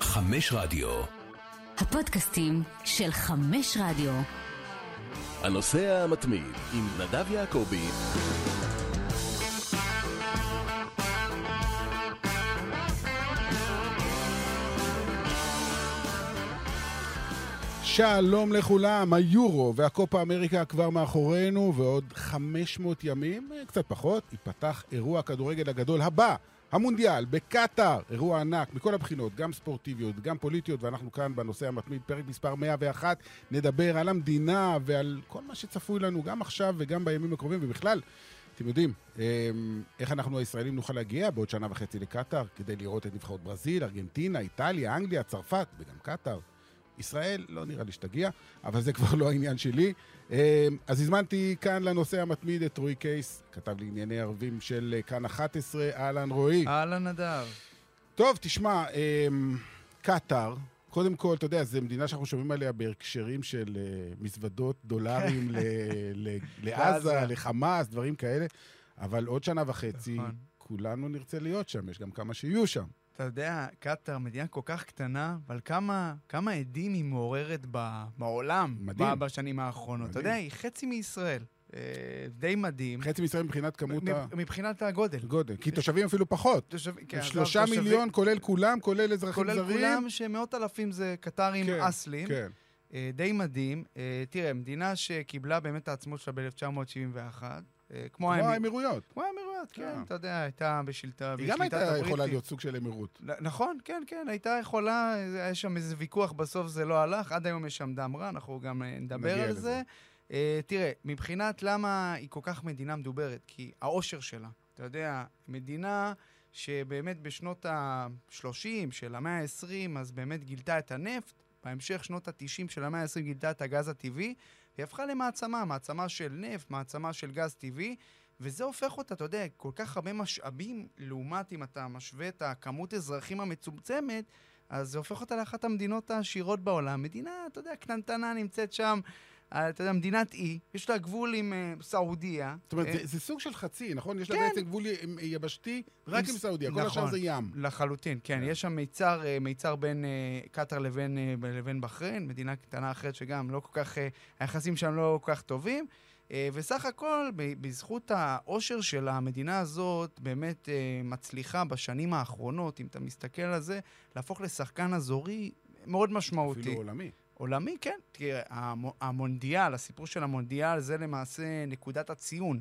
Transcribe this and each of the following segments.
חמש רדיו. הפודקאסטים של חמש רדיו. הנוסע המתמיד עם נדב יעקבי. שלום לכולם, היורו והקופה אמריקה כבר מאחורינו, ועוד 500 ימים, קצת פחות, ייפתח אירוע הכדורגל הגדול הבא, המונדיאל, בקטאר. אירוע ענק מכל הבחינות, גם ספורטיביות, גם פוליטיות, ואנחנו כאן בנושא המתמיד, פרק מספר 101, נדבר על המדינה ועל כל מה שצפוי לנו, גם עכשיו וגם בימים הקרובים, ובכלל, אתם יודעים, אמ, איך אנחנו הישראלים נוכל להגיע בעוד שנה וחצי לקטאר, כדי לראות את נבחרות ברזיל, ארגנטינה, איטליה, אנגליה, צרפת, וגם קטאר. ישראל, לא נראה לי שתגיע, אבל זה כבר לא העניין שלי. אמ, אז הזמנתי כאן לנושא המתמיד את רועי קייס, כתב לענייני ערבים של אה, כאן 11, אהלן רועי. אהלן נדב. טוב, תשמע, אמ, קטאר, קודם כל, אתה יודע, זו מדינה שאנחנו שומעים עליה בהקשרים של אה, מזוודות דולרים לעזה, לעזה. לחמאס, דברים כאלה, אבל עוד שנה וחצי, נכון. כולנו נרצה להיות שם, יש גם כמה שיהיו שם. אתה יודע, קטאר, מדינה כל כך קטנה, אבל כמה, כמה עדים היא מעוררת ב, בעולם מדהים. בשנים האחרונות. אתה מדהים. יודע, היא חצי מישראל. אה, די מדהים. חצי מישראל מבחינת כמות מב- ה... מבחינת הגודל. גודל, כי תושבים אפילו פחות. תושב, כן, שלושה תושבים- מיליון, כולל כולם, כולל אזרחים כולל זרים. כולם, שמאות אלפים זה קטרים כן, אסלים. כן. אה, די מדהים. אה, תראה, מדינה שקיבלה באמת את העצמאות שלה ב-1971, כמו כמו האמיר- האמירויות. כמו האמירויות, כן, כן. אתה יודע, הייתה בשלטה, היא גם הייתה. יכולה להיות סוג של אמירות. נכון, כן, כן, הייתה יכולה, היה שם איזה ויכוח, בסוף זה לא הלך, עד היום יש שם דם רע, אנחנו גם אה, נדבר על. זה. אה, תראה, מבחינת למה היא כל כך מדינה מדוברת, כי העושר שלה, אתה יודע, מדינה שבאמת בשנות ה-30 של המאה ה-20, אז באמת גילתה את הנפט, בהמשך שנות ה-90 של המאה ה-20 גילתה את הגז הטבעי, והיא הפכה למעצמה, מעצמה של נפט, מעצמה של גז טבעי, וזה הופך אותה, אתה יודע, כל כך הרבה משאבים, לעומת אם אתה משווה את הכמות אזרחים המצומצמת, אז זה הופך אותה לאחת המדינות העשירות בעולם. מדינה, אתה יודע, קטנטנה נמצאת שם, אתה יודע, מדינת אי, יש לה גבול עם אה, סעודיה. זאת אומרת, אה, זה- זה סוג של חצי, נכון? יש לה כן. בעצם גבול י- יבשתי רק עם סעודיה, כל נכון. השאר זה ים. לחלוטין, כן. כן. יש שם מיצר, אה, מיצר בין אה, קטאר לבין, אה, לבין בחריין, מדינה קטנה אחרת שגם לא כל כך, אה, היחסים שם לא כל כך טובים. אה, וסך הכל, בזכות העושר של המדינה הזאת, באמת אה, מצליחה בשנים האחרונות, אם אתה מסתכל על זה, להפוך לשחקן אזורי מאוד משמעותי. אפילו עולמי. עולמי, כן. תראה, המו- המונדיאל, הסיפור של המונדיאל זה למעשה נקודת הציון.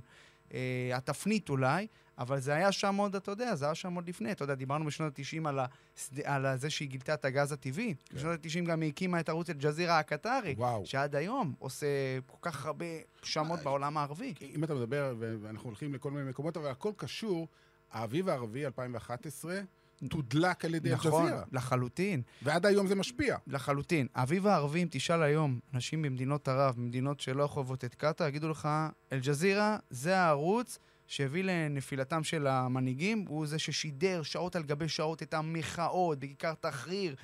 אה, התפנית אולי, אבל זה היה שם עוד, אתה יודע, זה היה שם עוד לפני. אתה יודע, דיברנו בשנות ה-90 על, הסד... על זה שהיא גילתה את הגז הטבעי. כן. בשנות ה-90 גם היא הקימה את ערוץ אל-ג'זירה הקטרי, וואו. שעד היום עושה כל כך הרבה שמות בעולם הערבי. אם אתה מדבר, ואנחנו הולכים לכל מיני מקומות, אבל הכל קשור, האביב הערבי 2011 תודלק על ידי נכון, אל-ג'זירה. לחלוטין. ועד היום זה משפיע. לחלוטין. האביב הערבי, אם תשאל היום אנשים במדינות ערב, במדינות שלא חוות את קטאר, יגידו לך, אל-ג'זירה זה הערוץ שהביא לנפילתם של המנהיגים, הוא זה ששידר שעות על גבי שעות את המחאות בכיכר תחריר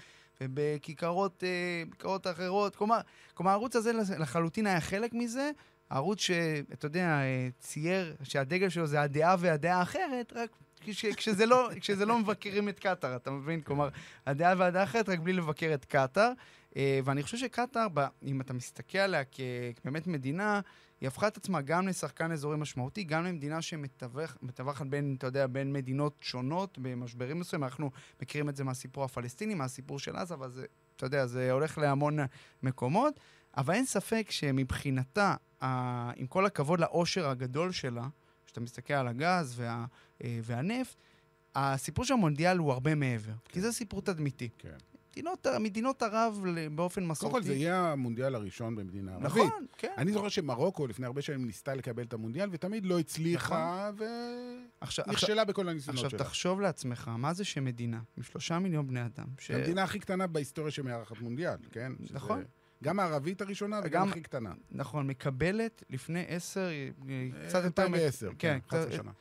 ובכיכרות אה, בכיכרות אחרות. כלומר, כלומר, הערוץ הזה לחלוטין היה חלק מזה. ערוץ שאתה יודע, אה, צייר שהדגל שלו זה הדעה והדעה האחרת, רק כש, כשזה, לא, כשזה לא מבקרים את קטאר, אתה מבין? כלומר, הדעה והדעה האחרת, רק בלי לבקר את קטאר. אה, ואני חושב שקטאר, אם אתה מסתכל עליה כבאמת מדינה, היא הפכה את עצמה גם לשחקן אזורי משמעותי, גם למדינה שמטווחת בין, אתה יודע, בין מדינות שונות במשברים מסוימים. אנחנו מכירים את זה מהסיפור הפלסטיני, מהסיפור של עזה, אבל זה, אתה יודע, זה הולך להמון מקומות. אבל אין ספק שמבחינתה, עם כל הכבוד לעושר הגדול שלה, כשאתה מסתכל על הגז וה, אה, והנפט, הסיפור של המונדיאל הוא הרבה מעבר. כי זה סיפור תדמיתי. כן. מדינות, מדינות ערב באופן מסורתי... קודם כל, זה יהיה המונדיאל הראשון במדינה ערבית. נכון, כן. אני זוכר שמרוקו לפני הרבה שנים ניסתה לקבל את המונדיאל, ותמיד לא הצליחה, עכשיו, עכשיו, ונכשלה בכל הניסיונות עכשיו שלה. תחשוב לעצמך, מה זה שמדינה עם שלושה מיליון בני אדם, ש... המדינה הכי קטנה בהיסטוריה שמארחת מונדיאל, כן? שזה נכון. גם הערבית הראשונה וגם גם- הכי קטנה. נכון, מקבלת לפני עשר, אה, קצת יותר... מ- 2010, כן, כן, 11 קצת- שנה.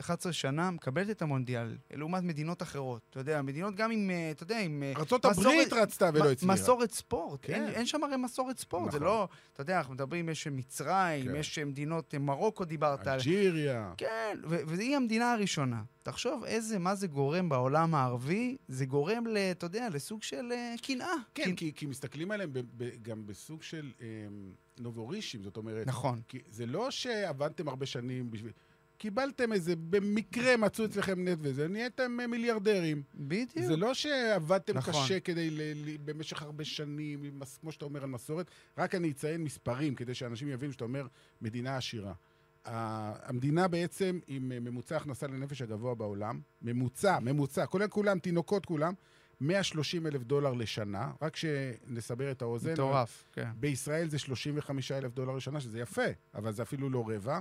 11 שנה מקבלת את המונדיאל, לעומת מדינות אחרות. אתה יודע, מדינות גם עם, אה, אתה יודע, עם... אה, מסורת- רצתה ולא הצליחה. מסורת ספורט. כן. אין, אין שם הרי מסורת ספורט. זה נכון. לא, אתה יודע, אנחנו מדברים, יש מצרים, כן. יש מדינות, אה, מרוקו דיברת על... אלג'יריה. כן, והיא המדינה הראשונה. תחשוב איזה, מה זה גורם בעולם הערבי, זה גורם, ל, אתה יודע, לסוג של אה, קנאה. כן, כי, כי מסתכלים עליהם ב, ב, גם בסוג של אה, נובורישים, זאת אומרת... נכון. כי זה לא שעבדתם הרבה שנים בשביל... קיבלתם איזה, במקרה מצאו אצלכם נט וזה, נהייתם אה, מיליארדרים. בדיוק. זה לא שעבדתם נכון. קשה כדי, ל, ל, במשך הרבה שנים, כמו שאתה אומר על מסורת, רק אני אציין מספרים כדי שאנשים יבינו שאתה אומר מדינה עשירה. המדינה בעצם עם אה, ממוצע הכנסה לנפש הגבוה בעולם, ממוצע, ממוצע, כולל כולם, תינוקות כולם, 130 אלף דולר לשנה, רק שנסבר את האוזן. מטורף, כן. בישראל זה 35 אלף דולר לשנה, שזה יפה, אבל זה אפילו לא רבע.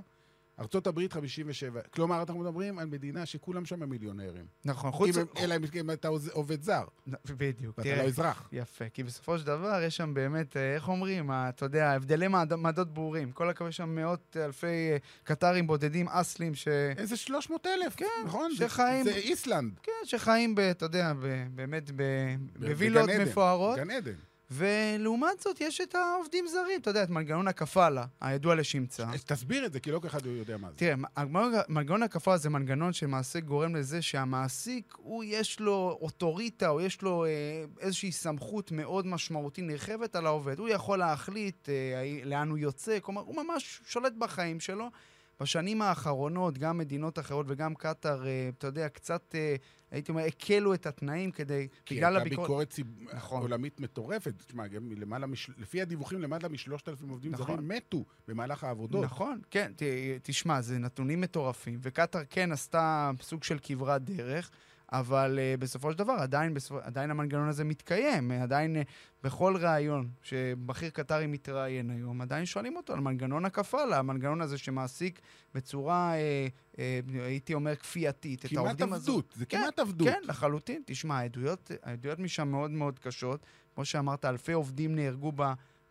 ארצות הברית 57, כלומר, אנחנו מדברים על מדינה שכולם שם מיליונרים. נכון, חוץ... אלא אם אתה עובד זר, בדיוק. ואתה לא אזרח. יפה, כי בסופו של דבר יש שם באמת, אה, איך אומרים, ה- אתה יודע, הבדלי מעדות ברורים. כל הכבוד שם מאות אלפי אה, קטרים בודדים, אסלים, ש... איזה 300 אלף, כן, נכון? שחיים- זה איסלנד. כן, שחיים, אתה יודע, באמת בווילות מפוארות. גן עדן. ולעומת זאת, יש את העובדים זרים, אתה יודע, את מנגנון הקפאלה, הידוע לשמצה. תסביר את זה, כי לא כל אחד יודע מה זה. תראה, מנגנון הקפאה זה מנגנון שלמעשה גורם לזה שהמעסיק, הוא יש לו אוטוריטה, או יש לו אה, איזושהי סמכות מאוד משמעותית נרחבת על העובד. הוא יכול להחליט אה, לאן הוא יוצא, כלומר, הוא ממש שולט בחיים שלו. בשנים האחרונות, גם מדינות אחרות וגם קטאר, אה, אתה יודע, קצת, אה, הייתי אומר, הקלו את התנאים כדי, כי בגלל הייתה הביקורת... ביקורת ציב... נכון. עולמית מטורפת. תשמע, מש... לפי הדיווחים, למעלה משלושת אלפים עובדים נכון. זרים מתו במהלך העבודות. נכון, כן, ת, תשמע, זה נתונים מטורפים, וקטאר כן עשתה סוג של כברת דרך, אבל uh, בסופו של דבר עדיין, בסופו, עדיין המנגנון הזה מתקיים, אה, עדיין uh, בכל ראיון שבכיר קטרי מתראיין היום, עדיין שואלים אותו על מנגנון הקפאלה, המנגנון הזה שמעסיק בצורה, uh, uh, הייתי אומר, כפייתית, את כמעט העובדים הזו. עבדות, זה כן, כמעט עבדות. כן, לחלוטין. תשמע, העדויות, העדויות משם מאוד מאוד קשות. כמו שאמרת, אלפי עובדים נהרגו ב,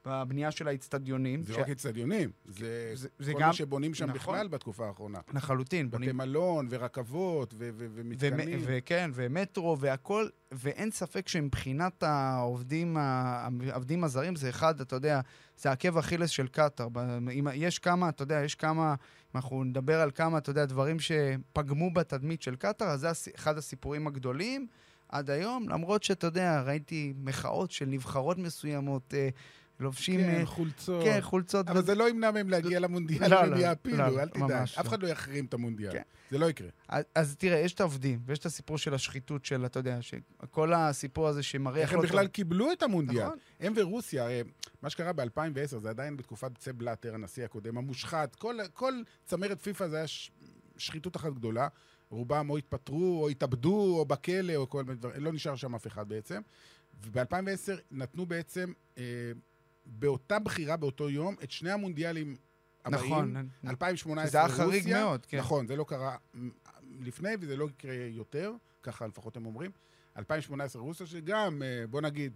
בבנייה של האצטדיונים. זה ש- רק אצטדיונים, זה זה- זה כל גם- מה שבונים שם נכון. בכלל בתקופה האחרונה. לחלוטין. בתי בונים- מלון ורכבות ו- ו- ומתקנים. ומ- וכן, ומטרו והכל, ואין ספק שמבחינת העובדים, העובדים הזרים זה אחד, אתה יודע, זה עקב אכילס של קטאר. יש כמה, אתה יודע, יש כמה, אם אנחנו נדבר על כמה, אתה יודע, דברים שפגמו בתדמית של קטאר, אז זה אחד הסיפורים הגדולים עד היום, למרות שאתה יודע, ראיתי מחאות של נבחרות מסוימות, אה, לובשים... כן, אה, חולצות. כן, חולצות. אבל זה לא ימנע מהם להגיע למונדיאל, לא, לא, יעפילו, לא, לא, אל תדאג. ממש אף לא. אחד לא יחרים את המונדיאל. כן. זה לא יקרה. אז, אז תראה, יש את העובדים, ויש את הסיפור של השחיתות של, אתה יודע, שכל הסיפור הזה שמראה איך הם לא בכלל. קיבלו את המונדיאל. נכון. הם ורוסיה, הרי מה שקרה ב-2010, זה עדיין בתקופת צה בלאטר, הנשיא הקודם, המושחת, כל, כל צמרת פיפ"א זה היה ש... שחיתות אחת גדולה. רובם או התפטרו, או התאבדו, או בכלא, או כל מיני דברים, לא נשאר שם אף אחד בעצם. וב-2010 נתנו בעצם, אה, באותה בחירה, באותו יום, את שני המונדיאלים הבאים. נכון. 2018 זה היה. חריג מאוד, כן. נכון, זה לא קרה לפני וזה לא יקרה יותר, ככה לפחות הם אומרים. 2018 רוסיה, שגם, אה, בוא נגיד,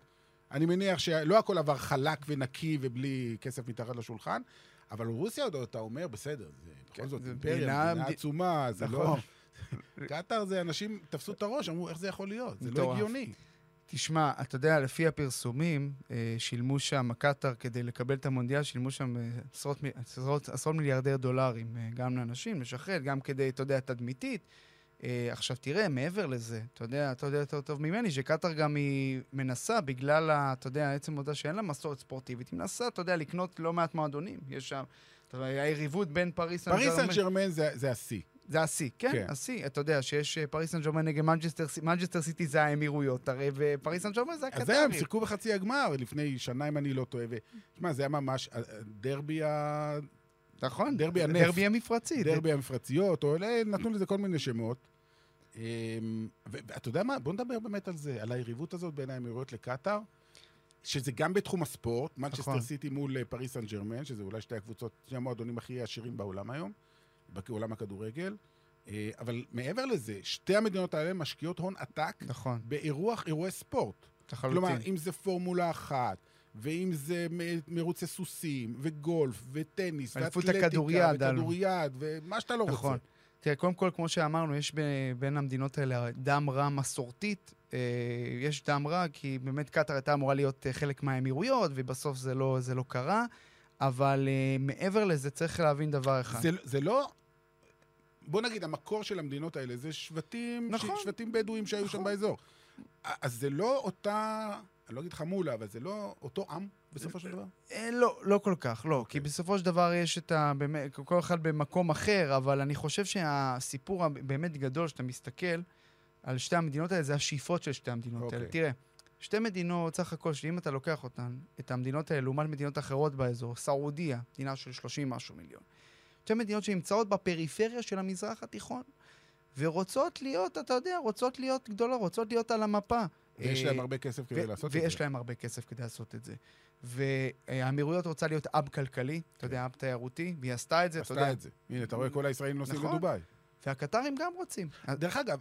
אני מניח שלא הכל עבר חלק ונקי ובלי כסף מתחת לשולחן, אבל רוסיה עוד אתה אומר, בסדר, זה בכל כן, זאת אימפריה, מדינה- עצומה, זה לא... נכון. קטאר זה אנשים תפסו את הראש, אמרו, איך זה יכול להיות? זה לא. הגיוני. תשמע, אתה יודע, לפי הפרסומים, אה, שילמו שם, קטאר, כדי לקבל את המונדיאל, שילמו שם אה, עשרות, עשרות, עשרות מיליארדי דולרים, אה, גם לאנשים, לשחרר, גם כדי, אתה יודע, תדמיתית. עכשיו תראה, מעבר לזה, אתה יודע, אתה יודע יותר טוב ממני, שקטאר גם היא מנסה, בגלל, אתה יודע, עצם העובדה שאין לה מסורת ספורטיבית, היא מנסה, אתה יודע, לקנות לא מעט מועדונים. יש שם, אתה יודע, היריבות בין פריס פריס סן ג'רמן- זה השיא. זה השיא, כן, כן. השיא. אתה יודע שיש אה, פריס סן ג'רמן נגד מנג'סטר סיטי, מנג'סטר סיטי זה האמירויות, הרי, ופריס סן ג'רמן זה אז הקטרים. זהו, הם שיחקו בחצי הגמר לפני שנה, אם אני לא טועה. תשמע, זה היה ממש אה, דרבי ה... נכון, דרבי הנפט. דרבי המפרצי. דרבי המפרציות, או נתנו לזה כל מיני שמות. אמ, ואתה יודע מה? בוא נדבר באמת על זה, על היריבות הזאת בין האמירויות לקטאר, שזה גם בתחום הספורט, מנצ'סטר נכון. סיטי מול אה, פריס סן ג'רמן, שזה אולי שתי הקבוצות, שני המועדונים הכי עשירים בעולם היום, בעולם הכדורגל. אה, אבל מעבר לזה, שתי המדינות האלה משקיעות הון עתק נכון, באירוח, אירועי ספורט. לחלוטין. כלומר, אם זה פורמולה אחת, ואם זה מ- מרוצי סוסים, וגולף, וטניס, אליפות ואתלטיקה, הכדוריד, וכדוריד, ומה שאתה לא רוצה. נכון. תראה, קודם כל, כמו שאמרנו, יש ב- בין המדינות האלה דם רע מסורתית. אה, יש דם רע, כי באמת קטאר הייתה אמורה להיות אה, חלק מהאמירויות, ובסוף זה לא, זה לא קרה. אבל אה, מעבר לזה, צריך להבין דבר אחד. זה, זה לא... בוא נגיד, המקור של המדינות האלה זה שבטים, נכון. ש, שבטים בדואים שהיו נכון. שם באזור. אז זה לא אותה, אני לא אגיד חמולה, אבל זה לא אותו עם בסופו של דבר? אה, לא, לא כל כך, לא. כי בסופו של דבר יש את ה... באמת, כל אחד במקום אחר, אבל אני חושב שהסיפור הבאמת גדול, שאתה מסתכל על שתי המדינות האלה, זה השאיפות של שתי המדינות אוקיי. האלה. תראה, שתי מדינות, סך הכל, שאם אתה לוקח אותן, את המדינות האלה, לעומת מדינות אחרות באזור, סעודיה, מדינה של 30 משהו מיליון. שתי מדינות שנמצאות בפריפריה של המזרח התיכון, ורוצות להיות, אתה יודע, רוצות להיות גדולות, רוצות להיות על המפה. ויש אה, להם הרבה כסף כדי לעשות את זה. ויש להם הרבה כסף כדי לעשות את זה. והאמירויות רוצה להיות אב כלכלי, אתה יודע, אב תיירותי, והיא עשתה את זה, אתה יודע. עשתה את זה. הנה, אתה רואה, כל הישראלים נוסעים נכון. לדובאי. והקטרים גם רוצים. דרך אגב,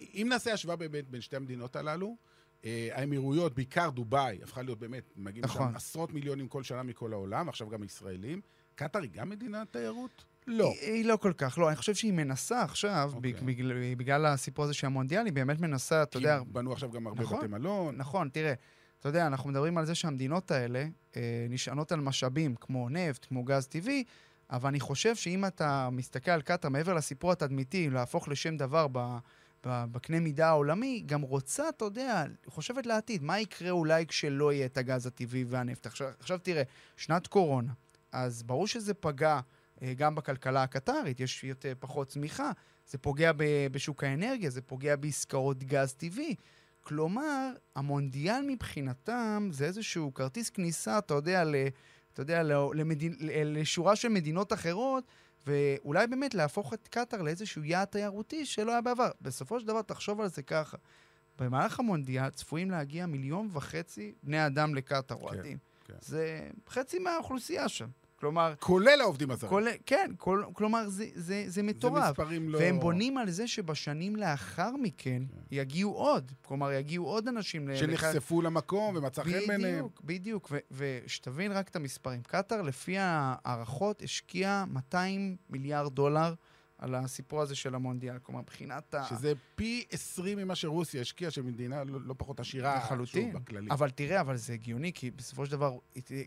אם נעשה השוואה באמת בין שתי המדינות הללו, האמירויות, בעיקר דובאי, הפכה להיות באמת, מגיעים נכון. שם עשרות מיליונים כל שנה מכל העולם, עכשיו גם ישראלים. קטאר היא גם מדינת תיירות? לא. היא, היא לא כל כך, לא. אני חושב שהיא מנסה עכשיו, אוקיי. okay. בגלל, בגלל הסיפור הזה של המונדיאל, היא באמת מנסה, אתה כי יודע... בנו עכשיו גם הרבה נכון. בתי מלון. נכון, תראה, אתה יודע, אנחנו מדברים על זה שהמדינות האלה אה, נשענות על משאבים כמו נפט, כמו גז טבעי, אבל אני חושב שאם אתה מסתכל על קטאר, מעבר לסיפור התדמיתי, להפוך לשם דבר ב, ב, בקנה מידה העולמי, גם רוצה, אתה יודע, חושבת לעתיד, מה יקרה אולי כשלא יהיה את הגז הטבעי והנפט. עכשיו, עכשיו תראה, שנת קורונה, אז ברור שזה פגע אה, גם בכלכלה הקטרית, יש יותר, פחות צמיחה, זה פוגע בשוק האנרגיה, זה פוגע בעסקאות גז טבעי. כלומר, המונדיאל מבחינתם זה איזשהו כרטיס כניסה, אתה יודע, ל, אתה יודע למדין, לשורה של מדינות אחרות, ואולי באמת להפוך את קטאר לאיזשהו יעד תיירותי שלא היה בעבר. בסופו של דבר, תחשוב על זה ככה. במהלך המונדיאל צפויים להגיע מיליון וחצי בני אדם לקטאר, אוהדים. כן. זה חצי מהאוכלוסייה שם. כלומר, כולל העובדים הזרים. כל, כן, כל, כלומר, זה, זה, זה זה מטורף. מספרים לא... והם בונים על זה שבשנים לאחר מכן יגיעו עוד. כלומר, יגיעו עוד אנשים. שנחשפו למקום ומצא חן בעיניהם. בדיוק, בדיוק. ושתבין רק את המספרים. קטאר, לפי ההערכות, השקיעה 200 מיליארד דולר על הסיפור הזה של המונדיאל. כלומר, מבחינת ה... שזה פי 20 ממה שרוסיה השקיעה, שמדינה לא, לא פחות עשירה, לחלוטין. בכללי. אבל תראה, אבל זה הגיוני, כי בסופו של דבר,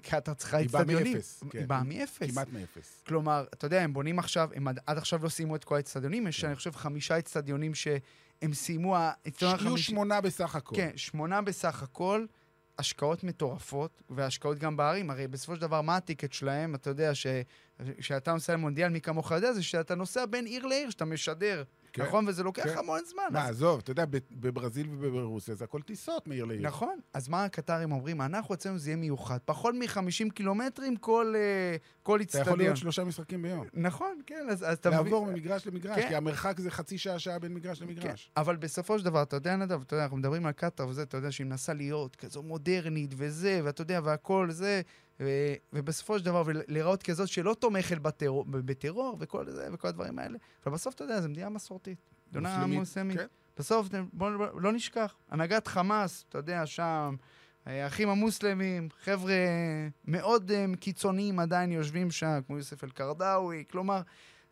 קטאר צריכה היא באה אצטדיונים. מאפס, כן. היא באה מאפס. כמעט מאפס. כלומר, אתה יודע, הם בונים עכשיו, הם עד, עד עכשיו לא סיימו את כל האצטדיונים, יש, כן. אני חושב, חמישה אצטדיונים שהם סיימו... החמישי- שמונה בסך הכל. כן, שמונה בסך הכל, השקעות מטורפות, והשקעות גם בערים. הרי בסופו של דבר, מה הטיקט שלהם? אתה יודע ש- שאתה נוסע למונדיאל, מי כמוך יודע, זה שאתה נוסע בין עיר לעיר, שאתה משדר, כן. נכון? וזה לוקח כן. המון זמן. מה, אז- עזוב, אתה יודע, בברזיל וברוסיה זה הכל טיסות מעיר לעיר. נכון. אז מה הקטרים אומרים? אנחנו אצלנו זה יהיה מיוחד. פחות מ-50 קילומטרים כל אה, כל אתה יכול אצטדיון. להיות שלושה משחקים ביום. נכון, כן, אז אז אתה מבין... לעבור ממגרש למגרש, כן. כי המרחק זה חצי שעה, שעה בין מגרש למגרש. כן, אבל בסופו של דבר, אתה יודע, נדב, אתה יודע, אנחנו מדברים על קטאר וזה, אתה יודע שהיא מנסה להיות כזו מודרנית וזה, ואתה יודע, והכל זה, ו, ובסופו של דבר, ולהיראות כזאת שלא תומכת בטרור, בטרור וכל זה, וכל הדברים האלה. אבל בסוף, אתה יודע, זו מדינה מסורתית. מדינה מוסלמית. כן. בסוף, בואו בוא, לא נשכח, הנהגת חמאס, אתה יודע, שם, האחים המוסלמים, חבר'ה מאוד um, קיצוניים עדיין יושבים שם, כמו יוסף אל-קרדאווי, כלומר,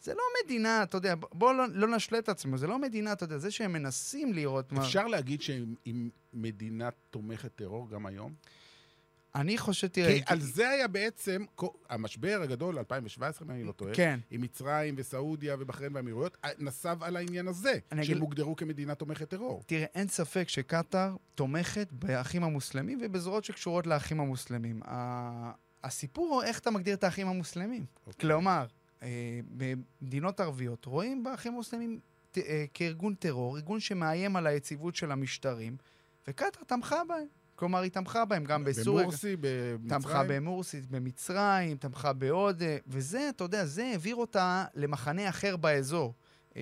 זה לא מדינה, אתה יודע, בואו לא, לא נשלה את עצמנו, זה לא מדינה, אתה יודע, זה שהם מנסים לראות מה... אפשר להגיד שהיא מדינה תומכת טרור גם היום? אני חושב, תראה... כי על זה היה בעצם המשבר הגדול, 2017, אם אני לא טועה, כן. עם מצרים וסעודיה ובחריין והאמירויות, נסב על העניין הזה, שהם אגיד- הוגדרו כמדינה תומכת טרור. תראה, אין ספק שקטאר תומכת באחים המוסלמים ובזרועות שקשורות לאחים המוסלמים. הסיפור הוא איך אתה מגדיר את האחים המוסלמים. אוקיי. כלומר, אה, במדינות ערביות רואים באחים המוסלמים אה, כארגון טרור, ארגון שמאיים על היציבות של המשטרים, וקטאר תמכה בהם. כלומר, היא תמכה בהם גם בסוריה. במורסי, במצרים. תמכה במורסית, במצרים, תמכה בעוד... אה, וזה, אתה יודע, זה העביר אותה למחנה אחר באזור. אה,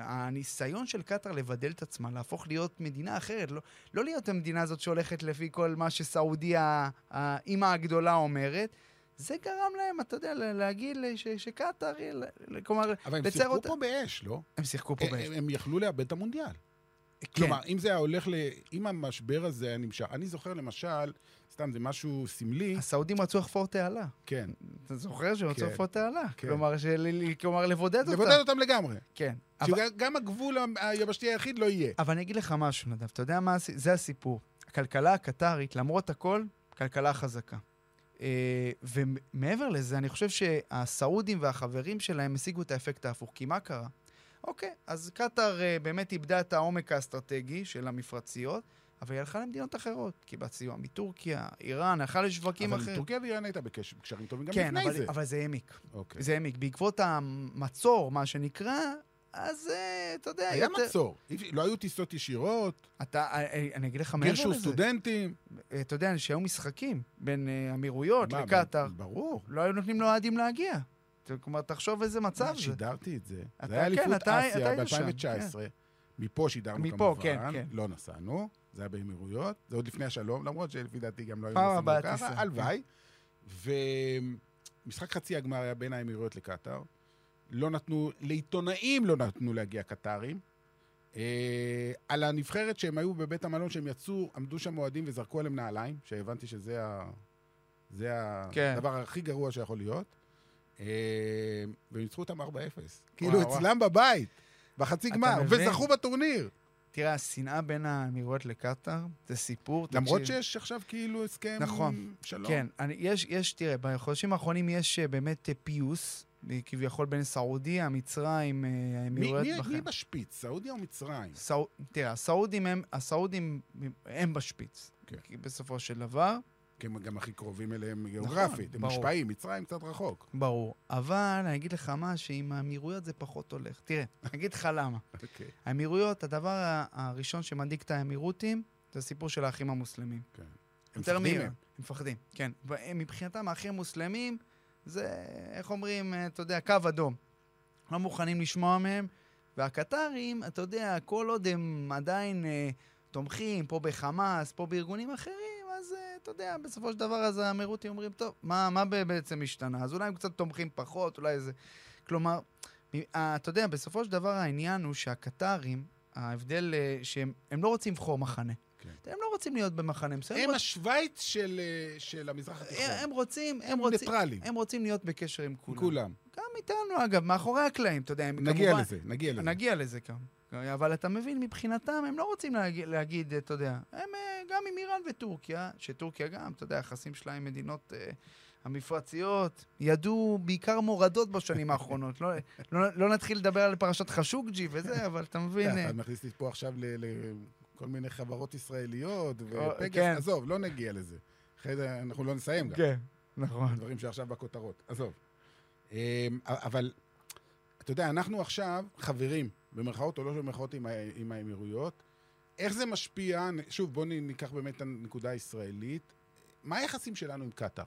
הניסיון של קטאר לבדל את עצמה, להפוך להיות מדינה אחרת, לא, לא להיות המדינה הזאת שהולכת לפי כל מה שסעודיה, האימא הגדולה אומרת, זה גרם להם, אתה יודע, להגיד שקטאר, היא- ל- ל- כלומר, אבל הם לצייר שיחקו אותה- פה באש, לא? הם שיחקו פה הם- באש. הם יכלו לאבד את המונדיאל. כלומר, אם זה היה הולך ל... אם המשבר הזה היה נמשך... אני זוכר למשל, סתם, זה משהו סמלי, הסעודים רצו לחפור תעלה. כן. אתה זוכר שהם רצו כן, לחפור תעלה? כן. כלומר, לבודד אותם. לבודד אותם לגמרי. כן. שגם הגבול היבשתי היחיד לא יהיה. אבל אני אגיד לך משהו, נדב, אתה יודע מה, זה הסיפור. הכלכלה הקטרית, למרות הכל, כלכלה חזקה. אה, ומעבר לזה, אני חושב שהסעודים והחברים שלהם השיגו את האפקט ההפוך. כי מה קרה? אוקיי, אז קטאר אה, באמת איבדה את העומק האסטרטגי של המפרציות, אבל היא הלכה למדינות אחרות. קיבלה סיוע מטורקיה, איראן, הלכה לשווקים אבל אחרים. טורקיה ואיראן הייתה בקשר- בקשרים טובים גם כן, לפני אבל, זה. אבל זה העמיק. אוקיי. זה העמיק. בעקבות המצור, מה שנקרא, אז אה, אתה יודע, היה יותר... מצור. לא היו טיסות ישירות, אתה, אה, אה, אני אגיד לך מעבר גירשו לזה. סטודנטים. אה, אתה יודע, שהיו משחקים בין אמירויות לקטאר, ברור. לא היו נותנים לאוהדים להגיע. כלומר, תחשוב איזה מצב זה. שידרתי את זה. זה היה כן, אליפות אסיה היית שם, ב-2019. מפה שידרנו מפה, כמובן. כן, כן. לא נסענו, זה היה באמירויות. זה עוד לפני השלום, למרות שלפי דעתי גם לא היו הבאה ככה. כן. הלוואי. ומשחק חצי הגמר היה בין האמירויות לקטאר. לא נתנו, לעיתונאים לא נתנו להגיע קטרים. אה, על הנבחרת שהם היו בבית המלון, שהם יצאו, עמדו שם אוהדים וזרקו עליהם נעליים, שהבנתי שזה ה... זה כן. הדבר הכי גרוע שיכול להיות. אה, והם ניצחו אותם 4-0. כאילו. אצלם בבית, בחצי גמר? וזכו בטורניר. תראה, השנאה בין האמירויות לקטאר, זה סיפור. למרות תקשיב. שיש עכשיו כאילו הסכם נכון. שלום. כן, אני, יש, יש, תראה, בחודשים האחרונים יש אה, באמת אה, פיוס, כביכול בין סעודיה, מצרים, מי, האמירויות. מי, בחר- מי בשפיץ, סעודיה או מצרים? סעו... תראה, הסעודים הם, הסעודים הם בשפיץ. כן. בסופו של דבר, כי הם גם הכי קרובים אליהם גיאוגרפית. הם ברור. מושפעים, מצרים קצת רחוק. ברור. אבל אני אגיד לך מה, שעם האמירויות זה פחות הולך. תראה, אני אגיד לך למה. אוקיי. האמירויות, הדבר הראשון שמדאיג את האמירותים, זה הסיפור של האחים המוסלמים. כן. הם יותר מפחדים. הם מפחדים, כן. מבחינתם, האחים המוסלמים, זה, איך אומרים, אה, אתה יודע, קו אדום. לא מוכנים לשמוע מהם. והקטרים, אתה יודע, כל עוד הם עדיין אה, תומכים פה בחמאס, פה בארגונים אחרים, אז אה, אתה יודע, בסופו של דבר אז האמירותים אומרים, טוב, מה, מה בעצם השתנה? אז אולי הם קצת תומכים פחות, אולי איזה... כלומר, אה, אתה יודע, בסופו של דבר העניין הוא שהקטרים, ההבדל אה, שהם הם לא רוצים לבחור מחנה. כן. הם לא רוצים להיות במחנה מסוים. הם רוצ- השוויץ של, של המזרח התיכון. הם רוצים, הם רוצים, ניטרלים. הם רוצים להיות בקשר עם כולם. כולם. גם איתנו, אגב, מאחורי הקלעים, אתה יודע, הם נגיע כמובן... לזה, נגיע לזה. נגיע לזה גם. אבל אתה מבין, מבחינתם, הם לא רוצים להגיד, להגיד אתה יודע, הם אה, גם עם איראן וטורקיה, שטורקיה גם, אתה יודע, היחסים שלה עם מדינות אה, המפרציות, ידעו בעיקר מורדות בשנים האחרונות. לא, לא, לא נתחיל לדבר על פרשת חשוקג'י וזה, אבל אתה מבין... אה, אתה מכניס אותי פה עכשיו לכל מיני חברות ישראליות, ופגס, כן. עזוב, לא נגיע לזה. אחרי זה אנחנו לא נסיים גם. כן, נכון. דברים שעכשיו בכותרות. עזוב. אמ, אבל, אתה יודע, אנחנו עכשיו חברים, במרכאות או לא במרכאות, עם, ה- עם האמירויות. איך זה משפיע, שוב, בואו ניקח באמת את הנקודה הישראלית. מה היחסים שלנו עם קטאר?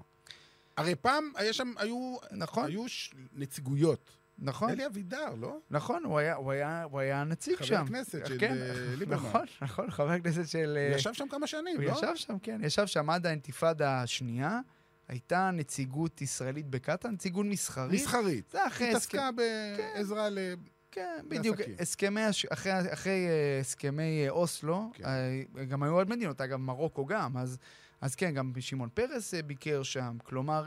הרי פעם היה שם, היו, נכון, היו ש... נציגויות. נכון. אלי אבידר, לא? נכון, הוא היה, הוא היה, הוא היה נציג חבר שם. כנסת של, כן, אה, ליברמן. נכון, נכון, חבר הכנסת של... הוא אה, ישב שם כמה שנים, הוא לא? ישב שם, כן, ישב שם עד האינתיפאדה השנייה. הייתה נציגות ישראלית בקטאר, נציגות מסחרית. מסחרית. זה אחרי הסכם... התעסקה בעזרה ל... כן, בדיוק. הסכמי... אחרי, אחרי אה, הסכמי אה, אוסלו, כן. אה, גם היו עוד מדינות, אגב, מרוקו גם, אז, אז כן, גם שמעון פרס ביקר שם. כלומר,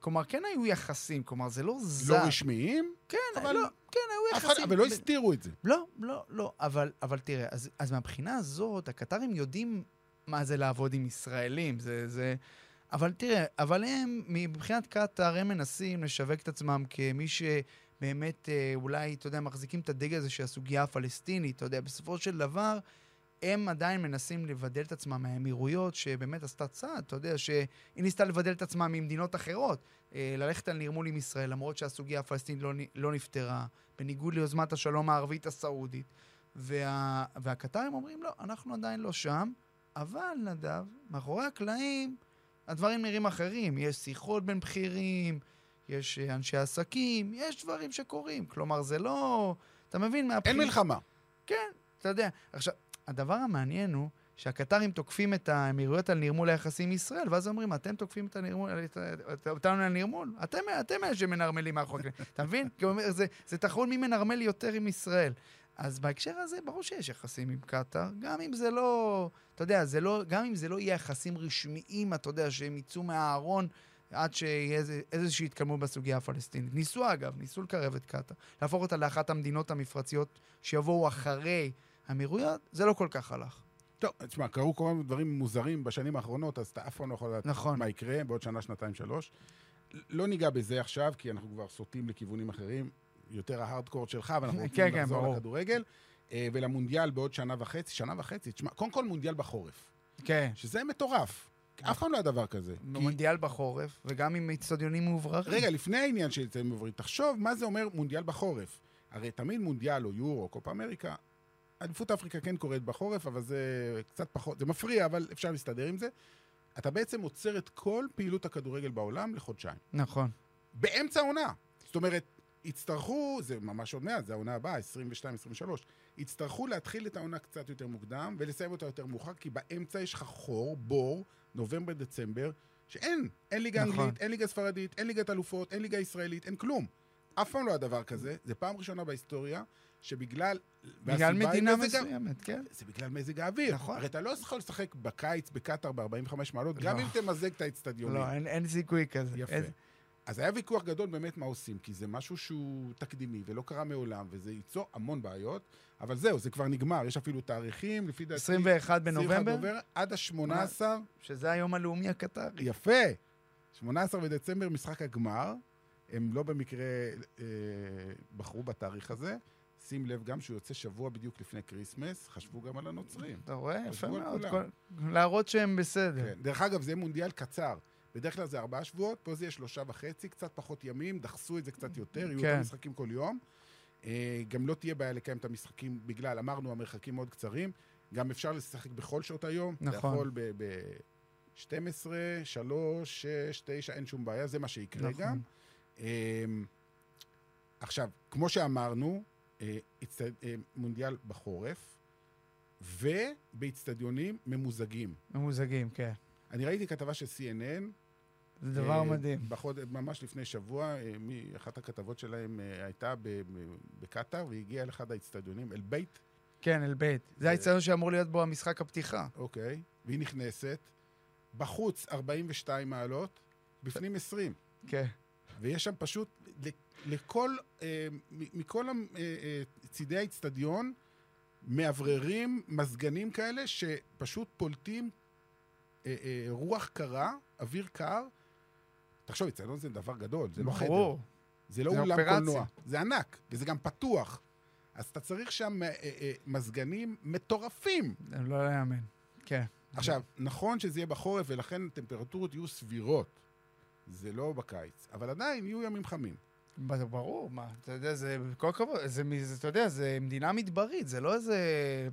כלומר, כן היו יחסים, כלומר, זה לא זר. לא רשמיים, כן, אבל- לא, כן, היו יחסים. אבל לא הסתירו את זה. לא, לא, לא, אבל, אבל תראה, אז, אז מהבחינה הזאת, הקטרים יודעים מה זה לעבוד עם ישראלים, זה, זה... אבל תראה, אבל הם, מבחינת קטאר, הם מנסים לשווק את עצמם כמי שבאמת אה, אולי, אתה יודע, מחזיקים את הדגל הזה של הסוגיה הפלסטינית, אתה יודע, בסופו של דבר, הם עדיין מנסים לבדל את עצמם מהאמירויות, שבאמת עשתה צעד, אתה יודע, שהיא ניסתה לבדל את עצמה ממדינות אחרות, אה, ללכת על נרמול עם ישראל, למרות שהסוגיה הפלסטינית לא, לא נפתרה. בניגוד ליוזמת השלום הערבית הסעודית. וה, והקטרים אומרים, לא, אנחנו עדיין לא שם, אבל, נדב, מאחורי הקלעים הדברים נראים אחרים. יש שיחות בין בכירים, יש אה, אנשי עסקים, יש דברים שקורים. כלומר, זה לא... אתה מבין? אין מהבחינה... מלחמה. כן, אתה יודע. עכשיו, הדבר המעניין הוא שהקטרים תוקפים את האמירויות על נרמול היחסים עם ישראל, ואז אומרים, אתם תוקפים את הנרמול, את, את, אותנו על נרמול? אתם, אתם אלה שמנרמלים מאחורי. אתה מבין? זה, זה תחרות מי מנרמל יותר עם ישראל. אז בהקשר הזה, ברור שיש יחסים עם קטאר, גם אם זה לא, אתה יודע, זה לא, גם אם זה לא יהיה יחסים רשמיים, אתה יודע, שהם יצאו מהארון עד שיהיה איזושהי התקדמות בסוגיה הפלסטינית. ניסו, אגב, ניסו לקרב את קטאר, להפוך אותה לאחת המדינות המפרציות שיבואו אחרי האמירויות, זה לא כל כך הלך. טוב, תשמע, קרו כל מיני דברים מוזרים בשנים האחרונות, אז אתה אף פעם לא יכול לדעת נכון. מה יקרה בעוד שנה, שנתיים, שלוש. לא ניגע בזה עכשיו, כי אנחנו כבר סוטים לכיוונים אחרים, יותר ההארדקורד שלך, ואנחנו רוצים כן, כן, לחזור ברור. לכדורגל. אה, ולמונדיאל בעוד שנה וחצי, שנה וחצי, תשמע, קודם כל מונדיאל בחורף, כן. שזה מטורף. אף פעם לא היה דבר כזה. מונדיאל בחורף, וגם עם אצטדיונים מאובררים. רגע, לפני העניין של אצטדיונים עוברים, תחשוב מה זה אומר מונדיאל בחורף. הרי תמיד מונדיאל או יורו או קופה אמריקה, אליפות אפריקה כן קורית בחורף, אבל זה קצת פחות, זה מפריע, אבל אפשר להסתדר עם זה. אתה בעצם עוצר את כל פעילות הכדורגל בעולם לחודשיים. נכון. באמצע העונה. זאת אומרת, יצטרכו, זה ממש עוד מעט, זה העונה הבאה, 22-23, יצטרכו להתחיל את העונה קצת יותר מוקדם ולסיים אותה יותר מאוחר, כי באמצע יש לך חור, בור, נובמבר-דצמבר, שאין. אין ליגה נכון. אנגלית, אין ליגה ספרדית, אין ליגת אלופות, אין ליגה ישראלית, אין כלום. אף פעם לא היה דבר כזה, זה פעם ראשונה בהיסטוריה, שבגלל... בגלל מדינה מסוימת, כן. זה בגלל מזג האוויר. נכון. הרי אתה לא יכול לשחק בקיץ בקטאר ב-45 מעלות, גם לא. אם תמזג את האצטדיונים. לא, אין, אין סיכוי כזה. יפה. איזה- אז היה ויכוח גדול באמת מה עושים, כי זה משהו שהוא תקדימי ולא קרה מעולם, וזה ייצור המון בעיות, אבל זהו, זה כבר נגמר, יש אפילו תאריכים, לפי דעתי... 21 בנובמבר, עד ה-18, שזה היום הלאומי הקטרי. יפה. 18 בדצמבר, משחק הגמר. הם לא במקרה אה, בחרו בתאריך הזה. שים לב גם שהוא יוצא שבוע בדיוק לפני כריסמס, חשבו גם על הנוצרים. אתה רואה? יפה מאוד. כל- להראות שהם בסדר. כן. דרך אגב, זה מונדיאל קצר. בדרך כלל זה ארבעה שבועות, פה זה יהיה שלושה וחצי, קצת פחות ימים, דחסו את זה קצת יותר, יהיו כן. יותר משחקים כל יום. אה, גם לא תהיה בעיה לקיים את המשחקים בגלל, אמרנו, המרחקים מאוד קצרים. גם אפשר לשחק בכל שעות היום. אתה נכון. יכול ב-12, 3, 6, 9, אין שום בעיה, זה מה שיקרה נכון. גם. אה, עכשיו, כמו שאמרנו, אה, אה, מונדיאל בחורף, ובאצטדיונים ממוזגים. ממוזגים, כן. אני ראיתי כתבה של CNN. זה דבר אה, מדהים. בחוד... ממש לפני שבוע, אה. אחת הכתבות שלהם אה, הייתה בקטאר, והיא הגיעה לאחד האצטדיונים, אל-בית, כן, אל-בית. זה האצטדיון שאמור להיות בו המשחק הפתיחה. אוקיי, והיא נכנסת, בחוץ 42 מעלות, בפנים 20. כן. ויש שם פשוט, לכל, מכל צידי האצטדיון, מאווררים מזגנים כאלה שפשוט פולטים אה, אה, רוח קרה, אוויר קר. תחשוב, אצטדיון זה דבר גדול, זה לא חדר. זה לא אולם. קולנוע, זה ענק, וזה גם פתוח. אז אתה צריך שם אה, אה, אה, מזגנים מטורפים. לא יאמן. כן. עכשיו, נכון שזה יהיה בחורף, ולכן טמפרטורות יהיו סבירות. זה לא בקיץ, אבל עדיין יהיו ימים חמים. ברור, מה, אתה יודע, זה, כל הכבוד, זה, זה, אתה יודע, זה מדינה מדברית, זה לא איזה,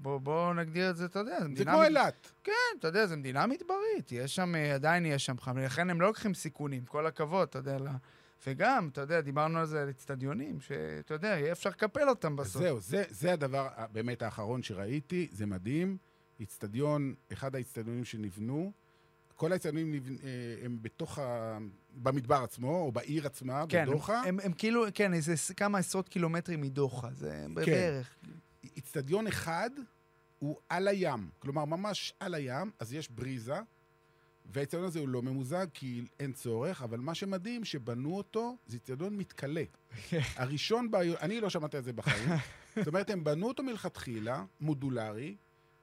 בוא, בוא נגדיר את זה, אתה יודע, זה זה מדינה... כמו מד- אילת. כן, אתה יודע, זה מדינה מדברית, יש שם, אה, עדיין יש שם חם, לכן הם לא לוקחים סיכונים, כל הכבוד, אתה יודע, ל... וגם, אתה יודע, דיברנו על זה, על אצטדיונים, שאתה יודע, יהיה אפשר לקפל אותם בסוף. זהו, זה, זה הדבר באמת האחרון שראיתי, זה מדהים. איצטדיון, אחד האיצטדיונים שנבנו, כל האיצטדיונים נבנ... אה, הם בתוך ה... במדבר עצמו, או בעיר עצמה, כן, בדוחה. הם, הם כאילו, כן, איזה כמה עשרות קילומטרים מדוחה, זה כן. בערך. איצטדיון אחד הוא על הים, כלומר ממש על הים, אז יש בריזה, והאיצטדיון הזה הוא לא ממוזג כי אין צורך, אבל מה שמדהים, שבנו אותו, זה איצטדיון מתכלה. הראשון, בעיר, אני לא שמעתי על זה בחיים, זאת אומרת, הם בנו אותו מלכתחילה, מודולרי,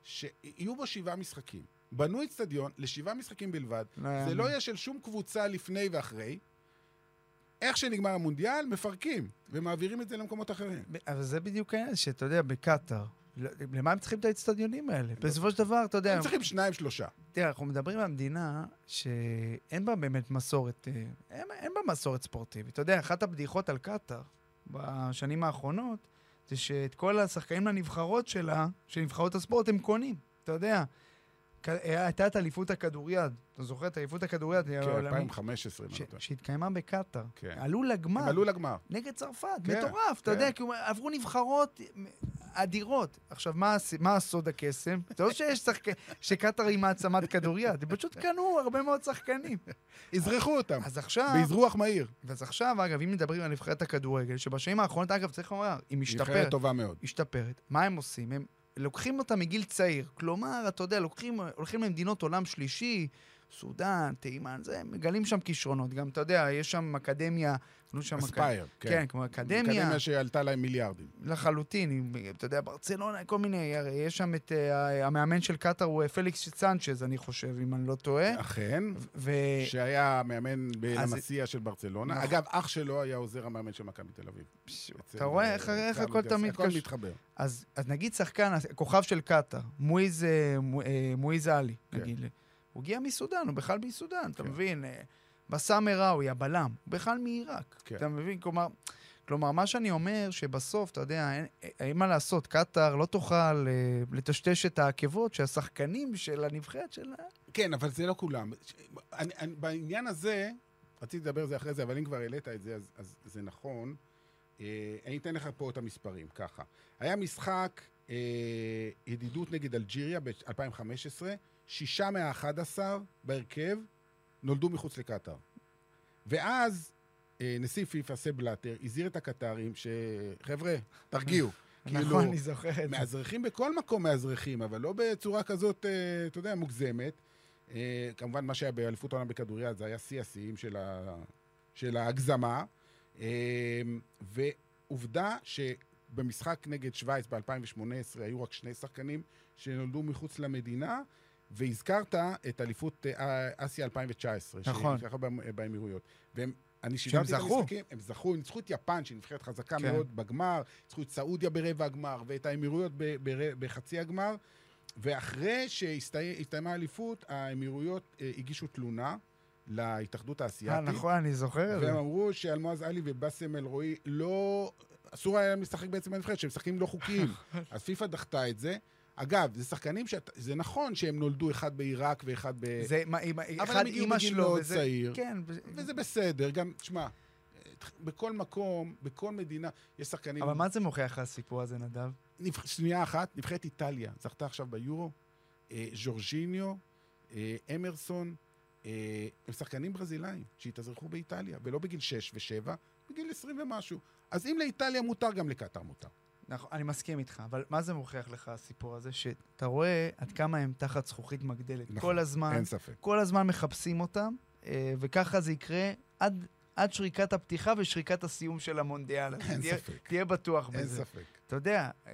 שיהיו בו שבעה משחקים. בנו איצטדיון לשבעה משחקים בלבד, לא זה. לא יהיה של שום קבוצה לפני ואחרי. איך שנגמר המונדיאל, מפרקים, ומעבירים את זה למקומות אחרים. אבל זה בדיוק העניין, שאתה יודע, בקטאר, ל- למה הם צריכים את האצטדיונים האלה? בסופו של דבר, אתה יודע, הם צריכים שניים, שלושה. תראה, אנחנו מדברים על מדינה שאין בה באמת מסורת, אה, אין, אין בה מסורת ספורטיבית. אתה יודע, אחת הבדיחות על קטאר בשנים האחרונות, זה שאת כל השחקנים לנבחרות שלה, של נבחרות הספורט, הם קונים. אתה יודע, הייתה את אליפות הכדוריד. אתה זוכר את אליפות הכדוריד? כן, העולמית, 2015, אם אני ש- לא. שהתקיימה בקטאר. כן. עלו לגמר. עלו לגמר. נגד צרפת, כן, מטורף, אתה כן. יודע, כי עברו נבחרות, אדירות. עכשיו, מה, מה הסוד הקסם? זה לא שיש שחקן, שקטאר היא מעצמת כדוריד, הם פשוט קנו הרבה מאוד שחקנים. אזרחו אותם, אז עכשיו, באזרוח מהיר. אז עכשיו, אגב, אם מדברים על נבחרת הכדורגל, שבשנים האחרונות, אגב, צריך לומר, היא משתפרת. נבחרת טובה מאוד. משתפרת. מה הם עושים? הם לוקחים אותה מגיל צעיר. כלומר, אתה יודע, לוקחים, הולכים למדינות עולם שלישי, סודאן, תימן, זה, מגלים שם כישרונות. גם, אתה יודע, יש שם אקדמיה, בנו שם... אספייר, כן. כן, כמו אקדמיה, אקדמיה שעלתה להם מיליארדים. לחלוטין. עם, אתה יודע, ברצלונה, כל מיני, יש שם את uh, המאמן של קטאר, הוא אה, פליקס סנצ'ז, אני חושב, אם אני לא טועה. אכן, ו... שהיה מאמן אז- בלמסיה של ברצלונה. נכון. אגב, אח שלו היה עוזר המאמן של מכבי תל אביב. אתה רואה איך, איך הכל תמיד הכל קשור. מתחבר. אז, אז נגיד שחקן, הכוכב של קטאר, מועיז, אה, מו- אה, מועיז עלי, כן. נגיד, הוא הגיע מסודאן, הוא בכלל מסודאן, אתה כן. מבין? בסאם ראוי, הבלם, בכלל מעיראק, כן. אתה מבין? כלומר, כלומר, מה שאני אומר, שבסוף, אתה יודע, אין, אין מה לעשות, קטאר לא תוכל אה, לטשטש את העקבות שהשחקנים של הנבחרת שלה... כן, אבל זה לא כולם. אני, אני, בעניין הזה, רציתי לדבר על זה אחרי זה, אבל אם כבר העלית את זה, אז, אז זה נכון. אה, אני אתן לך פה את המספרים, ככה. היה משחק אה, ידידות נגד אלג'יריה ב-2015, שישה מה-11 בהרכב נולדו מחוץ לקטאר. ואז אה, נשיא פיפ"א, סב בלאטר, הזהיר את הקטרים שחבר'ה, תרגיעו. כאילו, נכון, אני זוכר את זה. מאזרחים בכל מקום מאזרחים, אבל לא בצורה כזאת, אה, אתה יודע, מוגזמת. אה, כמובן, מה שהיה באליפות העולם בכדוריד זה היה שיא השיאים של, ה... של ההגזמה. אה, ועובדה שבמשחק נגד שווייץ ב-2018 היו רק שני שחקנים שנולדו מחוץ למדינה, והזכרת את אליפות אה, אסיה 2019. נכון. באמ- באמירויות. והם... אני שידרתי את זכו. המשחקים, הם זכו, הם ניצחו את יפן, שהיא נבחרת חזקה כן. מאוד בגמר, ניצחו את סעודיה ברבע הגמר, ואת האמירויות ב- בר- בחצי הגמר, ואחרי שהסתיימה האליפות, האמירויות אה, הגישו תלונה להתאחדות אה, האסייתית. נכון, אני זוכר. והם אמרו שאלמוז עלי ובאסם אלרועי לא... אסור היה להם לשחק בעצם בנבחרת, שהם משחקים לא חוקיים. אז פיפ"א דחתה את זה. אגב, זה שחקנים שאת... זה נכון שהם נולדו אחד בעיראק ואחד ב... זה, מה, אמא- אבל הם הגיעו אימא בגיל מאוד וזה- צעיר. כן, וזה בסדר, גם, תשמע, בכל מקום, בכל מדינה, יש שחקנים... אבל מה זה מוכיח הסיפור הזה, נדב? נבח... שנייה אחת, נבחרת איטליה, זכתה עכשיו ביורו, אה, ז'ורג'יניו, אה, אמרסון, אה, הם שחקנים ברזילאים שהתאזרחו באיטליה, ולא בגיל 6 ו-7, בגיל 20 ומשהו. אז אם לאיטליה מותר, גם לקטאר מותר. נכון, אני מסכים איתך, אבל מה זה מוכיח לך הסיפור הזה? שאתה רואה עד כמה הם תחת זכוכית מגדלת. נכון, כל הזמן, אין ספק. כל הזמן מחפשים אותם, אה, וככה זה יקרה עד, עד שריקת הפתיחה ושריקת הסיום של המונדיאל. אין תהיה- ספק. תהיה בטוח אין בזה. ספק. אתה יודע, אה,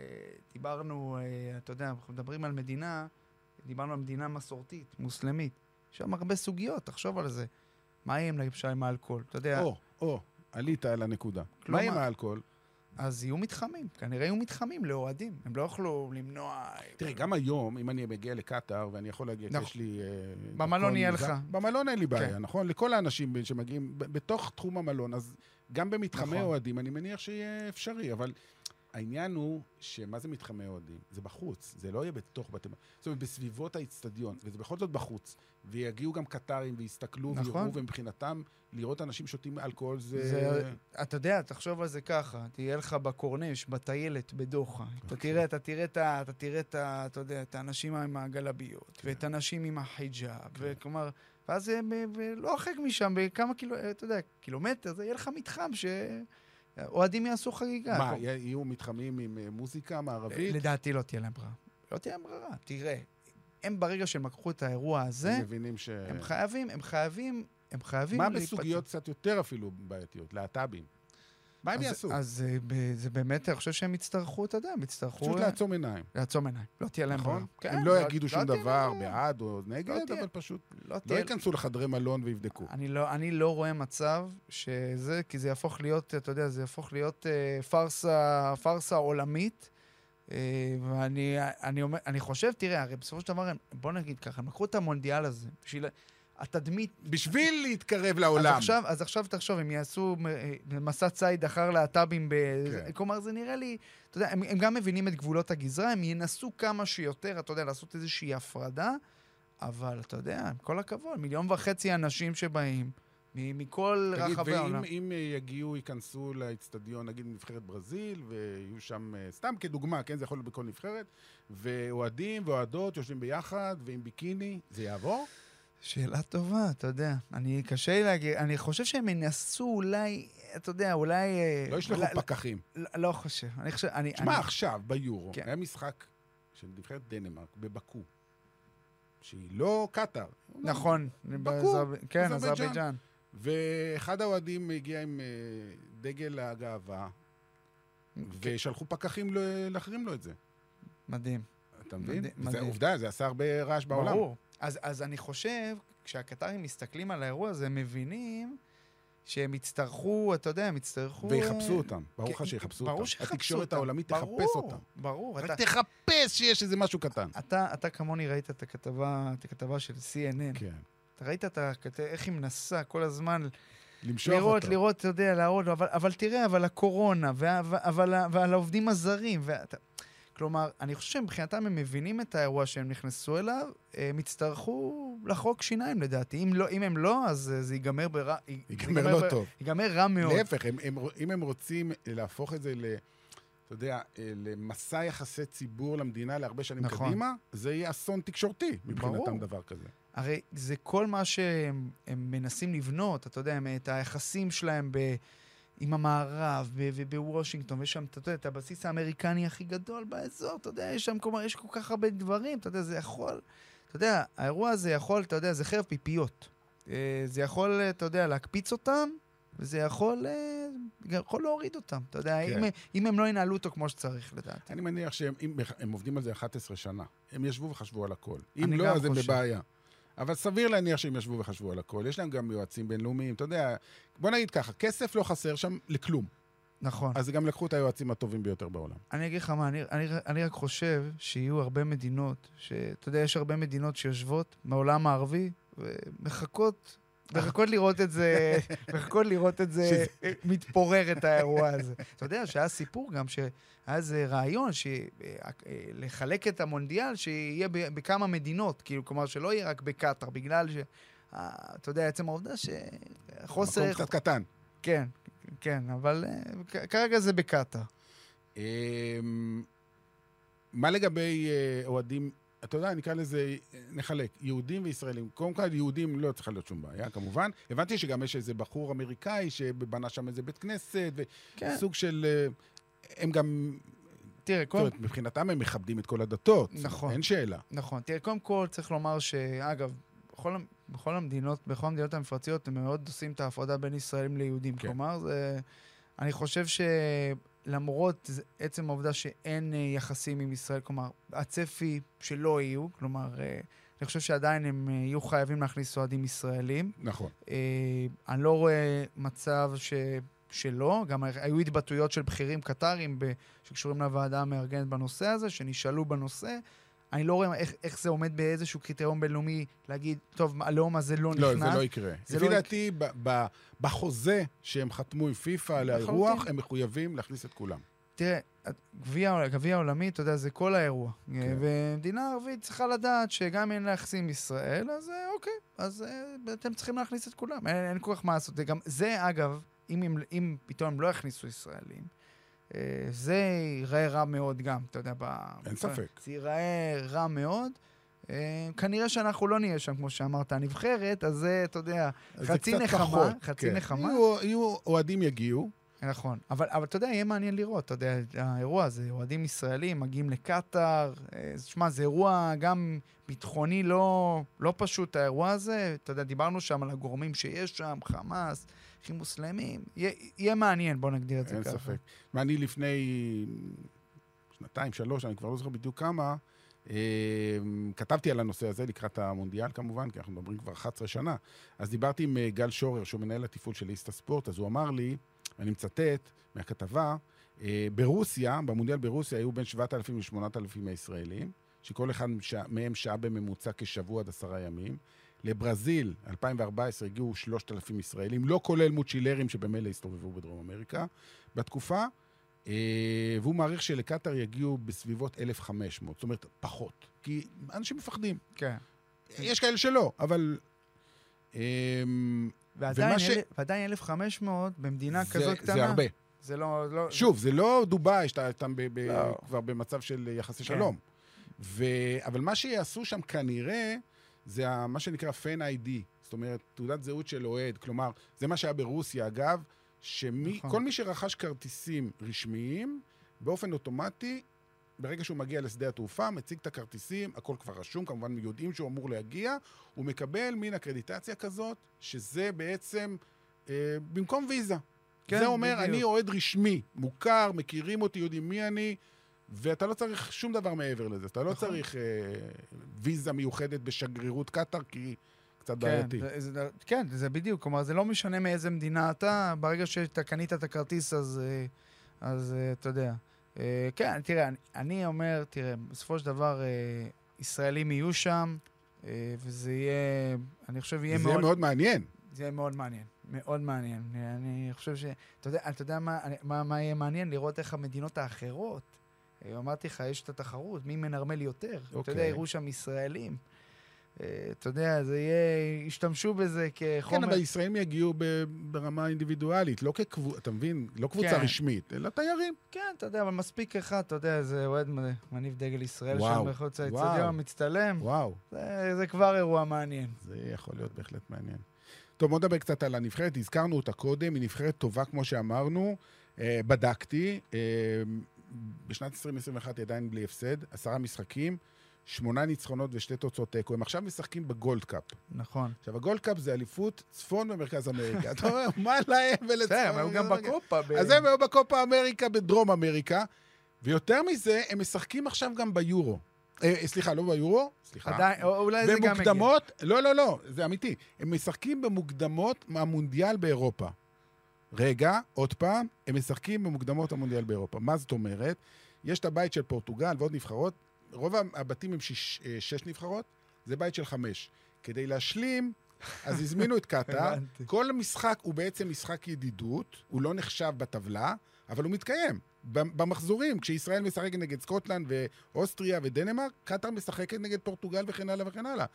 דיברנו, אה, אתה יודע, אנחנו מדברים על מדינה, דיברנו על מדינה מסורתית, מוסלמית. יש שם הרבה סוגיות, תחשוב על זה. מה יהיה למשל עם האלכוהול? אתה יודע, או, או, עלית על הנקודה. כלומר- מה עם האלכוהול? אז יהיו מתחמים, כנראה יהיו מתחמים לאוהדים. הם לא יוכלו למנוע... תראה, גם היום, אם אני מגיע לקטאר ואני יכול להגיע, נכון. יש לי... אה, במלון יהיה לך. במלון אין לי בעיה, כן. נכון? לכל האנשים שמגיעים בתוך תחום המלון, אז גם במתחמי נכון. אוהדים, אני מניח שיהיה אפשרי, אבל העניין הוא, שמה זה מתחמי אוהדים? זה בחוץ, זה לא יהיה בתוך בתי... זאת אומרת, בסביבות האיצטדיון, וזה בכל זאת בחוץ. ויגיעו גם קטרים ויסתכלו נכון. ויראו, ומבחינתם, לראות אנשים שותים אלכוהול זה... זה- אתה יודע, תחשוב על זה ככה, תהיה לך בקורנש, בטיילת, בדוחה. אתה אוקיי. תראה, אתה תראה את ה... אתה תראה את ה... אתה יודע, את האנשים עם הגלביות, כן. ואת האנשים עם החיג'אב, וכלומר... ואז ב- ב- לא הרחק משם, בכמה קילו... אתה יודע, קילומטר, זה יהיה לך מתחם שאוהדים יעשו חגיגה. מה, כל- יהיו מתחמים עם אה, מוזיקה מערבית? לדעתי לא תהיה להם ברירה. לא תהיה להם ברירה. תראה, הם ברגע שהם לקחו את האירוע הזה, הם מבינים ש... הם חייבים, הם חייבים, הם חייבים... מה להיפצע. בסוגיות קצת יותר אפילו בעייתיות? להט"בים. מה הם אז- יעשו? אז אה, ב- זה באמת, אני חושב שהם יצטרכו, אתה יודע, הם יצטרכו... פשוט אה, לעצום עיניים, לעצום עיניים. לא תהיה להם נכון? ברירה. הם לא יגידו שום תהיה דבר. בעד או נגד, תהיה. אבל פשוט לא לא. ייכנסו לחדרי מלון ויבדקו. אני לא, אני לא רואה מצב שזה, כי זה יהפוך להיות, אתה יודע, זה יהפוך להיות אה, פארסה, פארסה עולמית. אה, ואני אני אומר, אני חושב, תראה, הרי בסופו של דבר, בוא נגיד ככה, הם לקחו את המונדיאל הזה, בשביל התדמית בשביל להתקרב אז לעולם. עכשיו, אז עכשיו תחשוב, הם יעשו אה, מסע ציד אחר להט"בים, ב... כן. כלומר, זה נראה לי, אתה יודע, הם, הם גם מבינים את גבולות הגזרה, הם ינסו כמה שיותר, אתה יודע, לעשות איזושהי הפרדה, אבל אתה יודע, עם כל הכבוד, מיליון וחצי אנשים שבאים, מכל תגיד, רחבי העולם. ואם אם, אה, יגיעו, ייכנסו לאצטדיון, נגיד נבחרת ברזיל, ויהיו שם, אה, סתם כדוגמה, כן, זה יכול להיות בכל נבחרת, ואוהדים ואוהדות יושבים ביחד, ועם ביקיני, זה יעבור? שאלה טובה, אתה יודע. אני, קשה לי להגיד, אני חושב שהם ינסו אולי, אתה יודע, אולי... אה, לא ישלחו לא- פקחים. לא, לא חושב. אני חושב, אני... תשמע, אני, עכשיו, ביורו, כן. היה משחק של נבחרת דנמרק בבקו, שהיא לא קטאר. נכון. בקו, כן, אזרבייג'אן. ואחד האוהדים הגיע עם אה, דגל הגאווה, ושלחו פקחים להחרים לו את זה. מדהים. אתה מבין? זה. עובדה, זה עשה הרבה רעש בעולם. ברור. אז, אז אני חושב, כשהקטרים מסתכלים על האירוע הזה, הם מבינים שהם יצטרכו, אתה יודע, הם יצטרכו... ויחפשו אותם, ברור לך כן, שיחפשו אותם. ברור שיחפשו התקשורת אותם. העולמית תחפש אותם. ברור. רק אתה, תחפש שיש איזה משהו קטן. אתה, אתה כמוני ראית את הכתבה, את הכתבה של CNN. כן. אתה ראית את הכת... איך היא מנסה כל הזמן למשוך לראות, אותו. לראות, אתה יודע, להראות, אבל, אבל תראה, אבל הקורונה, וה, אבל, ועל העובדים הזרים, ואתה... כלומר, אני חושב שמבחינתם הם מבינים את האירוע שהם נכנסו אליו, הם יצטרכו לחרוק שיניים לדעתי. אם, לא, אם הם לא, אז זה ייגמר ברע... ייגמר לא ב- טוב. ייגמר רע מאוד. להפך, הם, הם, אם הם רוצים להפוך את זה ל... אתה יודע, אה, למסע יחסי ציבור למדינה להרבה שנים נכון. קדימה, זה יהיה אסון תקשורתי מבחינתם ברור. דבר כזה. הרי זה כל מה שהם הם מנסים לבנות, אתה יודע, הם- את היחסים שלהם ב, עם המערב ובוושינגטון, ויש שם, אתה יודע, את הבסיס האמריקני הכי גדול באזור, אתה יודע, יש שם, כלומר, יש כל כך הרבה דברים, אתה יודע, זה יכול, אתה יודע, האירוע הזה יכול, אתה יודע, זה חרב פיפיות. אה, זה יכול, אתה יודע, להקפיץ אותם, וזה יכול, אה, יכול להוריד אותם, אתה יודע, כן. אם, אם הם לא ינהלו אותו כמו שצריך, לדעתי. אני מניח שהם אם, הם עובדים על זה 11 שנה. הם ישבו וחשבו על הכל. אם לא, אז הם. בבעיה. אבל סביר להניח שהם ישבו וחשבו על הכל. יש להם גם יועצים בינלאומיים, אתה יודע, בוא נגיד ככה, כסף לא חסר שם לכלום. נכון. אז גם לקחו את היועצים הטובים ביותר בעולם. אני אגיד לך מה, אני, אני, אני רק חושב שיהיו הרבה מדינות, שאתה יודע, יש הרבה מדינות שיושבות מהעולם הערבי ומחכות, מחכות לראות את זה, מחכות לראות את זה מתפורר, את האירוע הזה. אתה יודע שהיה סיפור גם, שהיה איזה רעיון לחלק את המונדיאל, שיהיה בכמה מדינות, כאילו, כלומר, שלא יהיה רק בקטאר, בגלל ש... אה, אתה יודע, עצם העובדה שחוסר... מקום קצת קטן. כן, כן, אבל אה, כרגע זה בקטאר. אמ, מה לגבי אה, אוהדים, אתה יודע, נקרא לזה, נחלק, יהודים וישראלים. קודם כל, יהודים לא צריכה להיות שום בעיה, כמובן. הבנתי שגם יש איזה בחור אמריקאי שבנה שם איזה בית כנסת, כן. וסוג של... אה, הם גם, תראה, זאת קודם אומרת, מבחינתם הם מכבדים את כל הדתות. נכון. אין שאלה. נכון. תראה, קודם כל צריך לומר שאגב, בכל, בכל המדינות, בכל המדינות המפרציות, הם מאוד עושים את ההפרדה בין ישראלים ליהודים. כן. כלומר, זה, אני חושב שלמרות זה- עצם העובדה שאין אה, יחסים עם ישראל, כלומר, הצפי שלא יהיו, כלומר, אה, אני חושב שעדיין הם אה, יהיו חייבים להכניס אוהדים ישראלים. נכון. אני לא רואה מצב ש... שלא, גם היו התבטאויות של בכירים קטרים ב... שקשורים לוועדה המארגנת בנושא הזה, שנשאלו בנושא. אני לא רואה איך, איך זה עומד באיזשהו קריטריון בינלאומי להגיד, טוב, הלאום הזה לא לא, נכנס. זה לא יקרה. זה לפי לא דעתי, ב- ב- בחוזה שהם חתמו עם פיפ"א על האירוח. הם מחויבים להכניס את כולם. תראה, גביע העולמי, אתה יודע, זה כל האירוע. כן. ומדינה ערבית צריכה לדעת שגם אם אין לה יחסים עם ישראל, אז אה, אוקיי, אז אה, אתם צריכים להכניס את כולם. אין, אין כל כך מה לעשות. זה גם, זה, אגב, אם, אם, אם פתאום הם לא יכניסו ישראלים, אה, זה ייראה רע מאוד גם, אתה יודע. אין ספק. זה ייראה רע מאוד. אה, כנראה שאנחנו לא נהיה שם, כמו שאמרת, הנבחרת, אז זה, אתה יודע, חצי נחמה, פחות, חצי כן. נחמה. יהיו- אוהדים יגיעו, נכון, אבל, אבל אתה יודע, יהיה מעניין לראות, אתה יודע, האירוע הזה, אוהדים ישראלים מגיעים לקטאר, אה, שמע, זה אירוע גם ביטחוני לא, לא פשוט, האירוע הזה, אתה יודע, דיברנו שם על הגורמים שיש שם, חמאס, מוסלמים, יהיה, יהיה מעניין, בוא נגדיר את זה אין ככה. ספק. ואני לפני שנתיים, שלוש, אני כבר לא זוכר בדיוק כמה, אה, כתבתי על הנושא הזה לקראת המונדיאל כמובן, כי אנחנו מדברים כבר 11 שנה. אז דיברתי עם אה, גל שורר, שהוא מנהל התפעול של איסטה ספורט, אז הוא אמר לי, ואני מצטט מהכתבה, אה, ברוסיה, במונדיאל ברוסיה היו בין 7,000 ל-8,000 ישראלים, שכל אחד מהם שהה בממוצע כשבוע עד עשרה ימים. לברזיל, 2014, הגיעו 3,000 ישראלים, לא כולל מוצ'ילרים שבמילא הסתובבו בדרום אמריקה בתקופה, אה, והוא מעריך שלקטאר יגיעו בסביבות 1,500, זאת אומרת, פחות. כי אנשים מפחדים. כן. יש כאלה שלא, אבל... אה, ועדיין, ש- ועדיין 1,500 במדינה זה- כזאת קטנה. זה הרבה. זה לא... לא שוב, זה לא דובאי, שאתה אתה ב- ב- לא. כבר במצב של יחסי כן. שלום. ו... אבל מה שיעשו שם כנראה, זה מה שנקרא פן איי-די. זאת אומרת, תעודת זהות של אוהד. כלומר, זה מה שהיה ברוסיה, אגב, שכל נכון. מי שרכש כרטיסים רשמיים, באופן אוטומטי, ברגע שהוא מגיע לשדה התעופה, מציג את הכרטיסים, הכל כבר רשום, כמובן יודעים שהוא אמור להגיע, הוא מקבל מין אקרדיטציה כזאת, שזה בעצם אה, במקום ויזה. כן, זה אומר, בדיוק. אני אוהד רשמי, מוכר, מכירים אותי, יודעים מי אני, ואתה לא צריך שום דבר מעבר לזה. אתה לא נכון. צריך אה, ויזה מיוחדת בשגרירות קטאר, כי קצת כן, בעייתי. זה, זה, כן, זה בדיוק. כלומר, זה לא משנה מאיזה מדינה אתה, ברגע שאתה קנית את הכרטיס, אז, אה, אז אה, אתה יודע. אה, כן, תראה, אני, אני אומר, תראה, בסופו של דבר, אה, ישראלים יהיו שם, אה, וזה יהיה, אני חושב, יהיה זה יהיה מאוד... מאוד מעניין. זה יהיה מאוד מעניין, מאוד מעניין. אני חושב ש... אתה יודע, אתה יודע מה, מה, מה יהיה מעניין? לראות איך המדינות האחרות, אמרתי לך, יש את התחרות, מי מנרמל יותר. אתה יודע, אוקיי. יראו שם ישראלים. אה, אתה יודע, זה יהיה, ישתמשו בזה כחומר... כן, אבל ישראלים יגיעו ברמה אינדיבידואלית, לא כקבוצה, אתה מבין? לא קבוצה כן. רשמית, אלא תיירים. כן, אתה יודע, אבל מספיק אחד, אתה יודע, איזה אוהד מ- מניף דגל ישראל שם מחוץ. לאצטדיון, מצטלם. וואו, זה, זה כבר אירוע מעניין. זה יכול להיות בהחלט מעניין. טוב, בוא נדבר קצת על הנבחרת. הזכרנו אותה קודם, היא נבחרת טובה, כמו שאמרנו. אה, בדקתי, אה, בשנת 2021 היא עדיין בלי הפסד, עשרה משחקים, שמונה ניצחונות ושתי תוצאות תיקו. הם עכשיו משחקים בגולד קאפ. נכון. עכשיו, הגולד קאפ זה אליפות צפון ומרכז אמריקה. אתה אומר, מה להם ולצפון בסדר, הם היו גם? בקופה. אז הם היו בקופה אמריקה בדרום אמריקה, ויותר מזה, הם משחקים עכשיו גם ביורו. אה, סליחה, לא ביורו, סליחה. עדיין, או- אולי זה גם מגיע. במוקדמות, לא, לא, לא, זה אמיתי. הם משחקים במוקדמות מהמונדיאל באירופה. רגע, עוד פעם, הם משחקים במוקדמות המונדיאל באירופה. מה זאת אומרת? יש את הבית של פורטוגל ועוד נבחרות. רוב הבתים הם שיש, אה, שש נבחרות, זה בית של חמש. כדי להשלים, אז הזמינו את קטאר. כל משחק הוא בעצם משחק ידידות, הוא לא נחשב בטבלה, אבל הוא מתקיים. במחזורים, כשישראל משחקת נגד סקוטלנד ואוסטריה ודנמרק, קטאר משחקת נגד פורטוגל וכן הלאה וכן הלאה.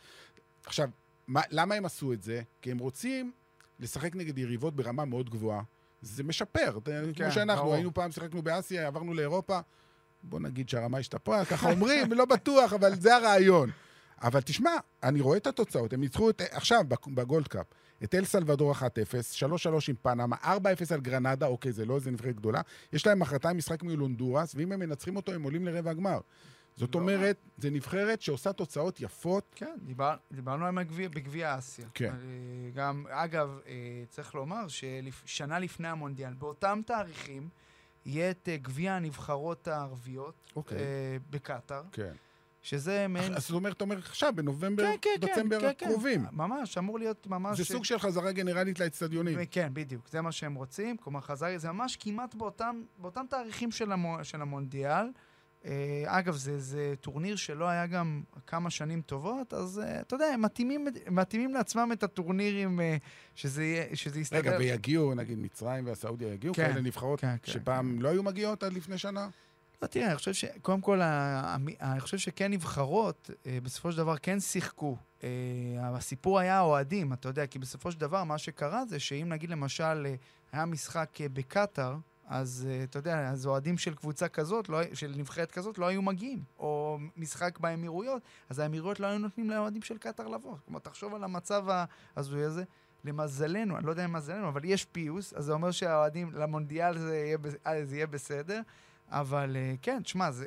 עכשיו, מה, למה הם עשו את זה? כי הם רוצים לשחק נגד יריבות ברמה מאוד גבוהה. זה משפר. כן, כמו שאנחנו, ברור. היינו פעם, שיחקנו באסיה, עברנו לאירופה. בוא נגיד שהרמה השתפרה, ככה אומרים, לא בטוח, אבל זה הרעיון. אבל תשמע, אני רואה את התוצאות. הם ניצחו את, עכשיו בק- בגולד קאפ, את אל סלבדור 1-0, 3-3 עם פנמה, 4-0 על גרנדה, אוקיי, זה לא איזה נבחרת גדולה. יש להם מחרתיים משחק מול הונדורס, ואם הם מנצחים אותו, הם עולים לרבע הגמר. זאת לא אומרת, זה נבחרת שעושה תוצאות יפות. כן, דיבר, דיברנו עליהם בגביע- אסיה. כן. אה, גם, אגב, אה, צריך לומר ששנה לפני המונדיאל, באותם תאריכים, יהיה את אה, גביע הנבחרות הערביות אוקיי. בקטאר, כן. שזה מעין... אז זאת אומרת, אתה אומר עכשיו, בנובמבר, כן, כן, כן, דצמבר כן, כן. הקרובים. ממש, אמור להיות ממש... זה סוג של חזרה גנרלית לאצטדיונים. כן, בדיוק, זה מה שהם רוצים. כלומר, חזר, זה ממש כמעט באותם, באותם תאריכים של, המו, של המונדיאל. אה, אגב, זה, זה טורניר שלא היה גם כמה שנים טובות, אז אה, אתה יודע, הם מתאימים, מתאימים לעצמם את הטורנירים אה, שזה, שזה יסתדר. רגע, ויגיעו, נגיד מצרים והסעודיה יגיעו, כן, כאלה נבחרות כן, כן. שפעם לא היו מגיעות עד לפני שנה? לא, תראה, אני חושב שקודם כל, אני חושב שכן נבחרות, אה, בסופו של דבר כן שיחקו. אה, הסיפור היה האוהדים, אתה יודע, כי בסופו של דבר מה שקרה זה שאם נגיד למשל אה, היה משחק אה, בקטאר, אז אה, אתה יודע, אז אוהדים של קבוצה כזאת, לא, של נבחרת כזאת, לא היו מגיעים. או משחק באמירויות, אז האמירויות לא היו נותנים לאוהדים של קטאר לבוא. כלומר, תחשוב על המצב ההזוי הזה. למזלנו, אני לא יודע אם מזלנו, אבל יש פיוס, אז זה אומר שהאוהדים למונדיאל זה יהיה, אה, זה יהיה בסדר. אבל אה, כן, תשמע, זה,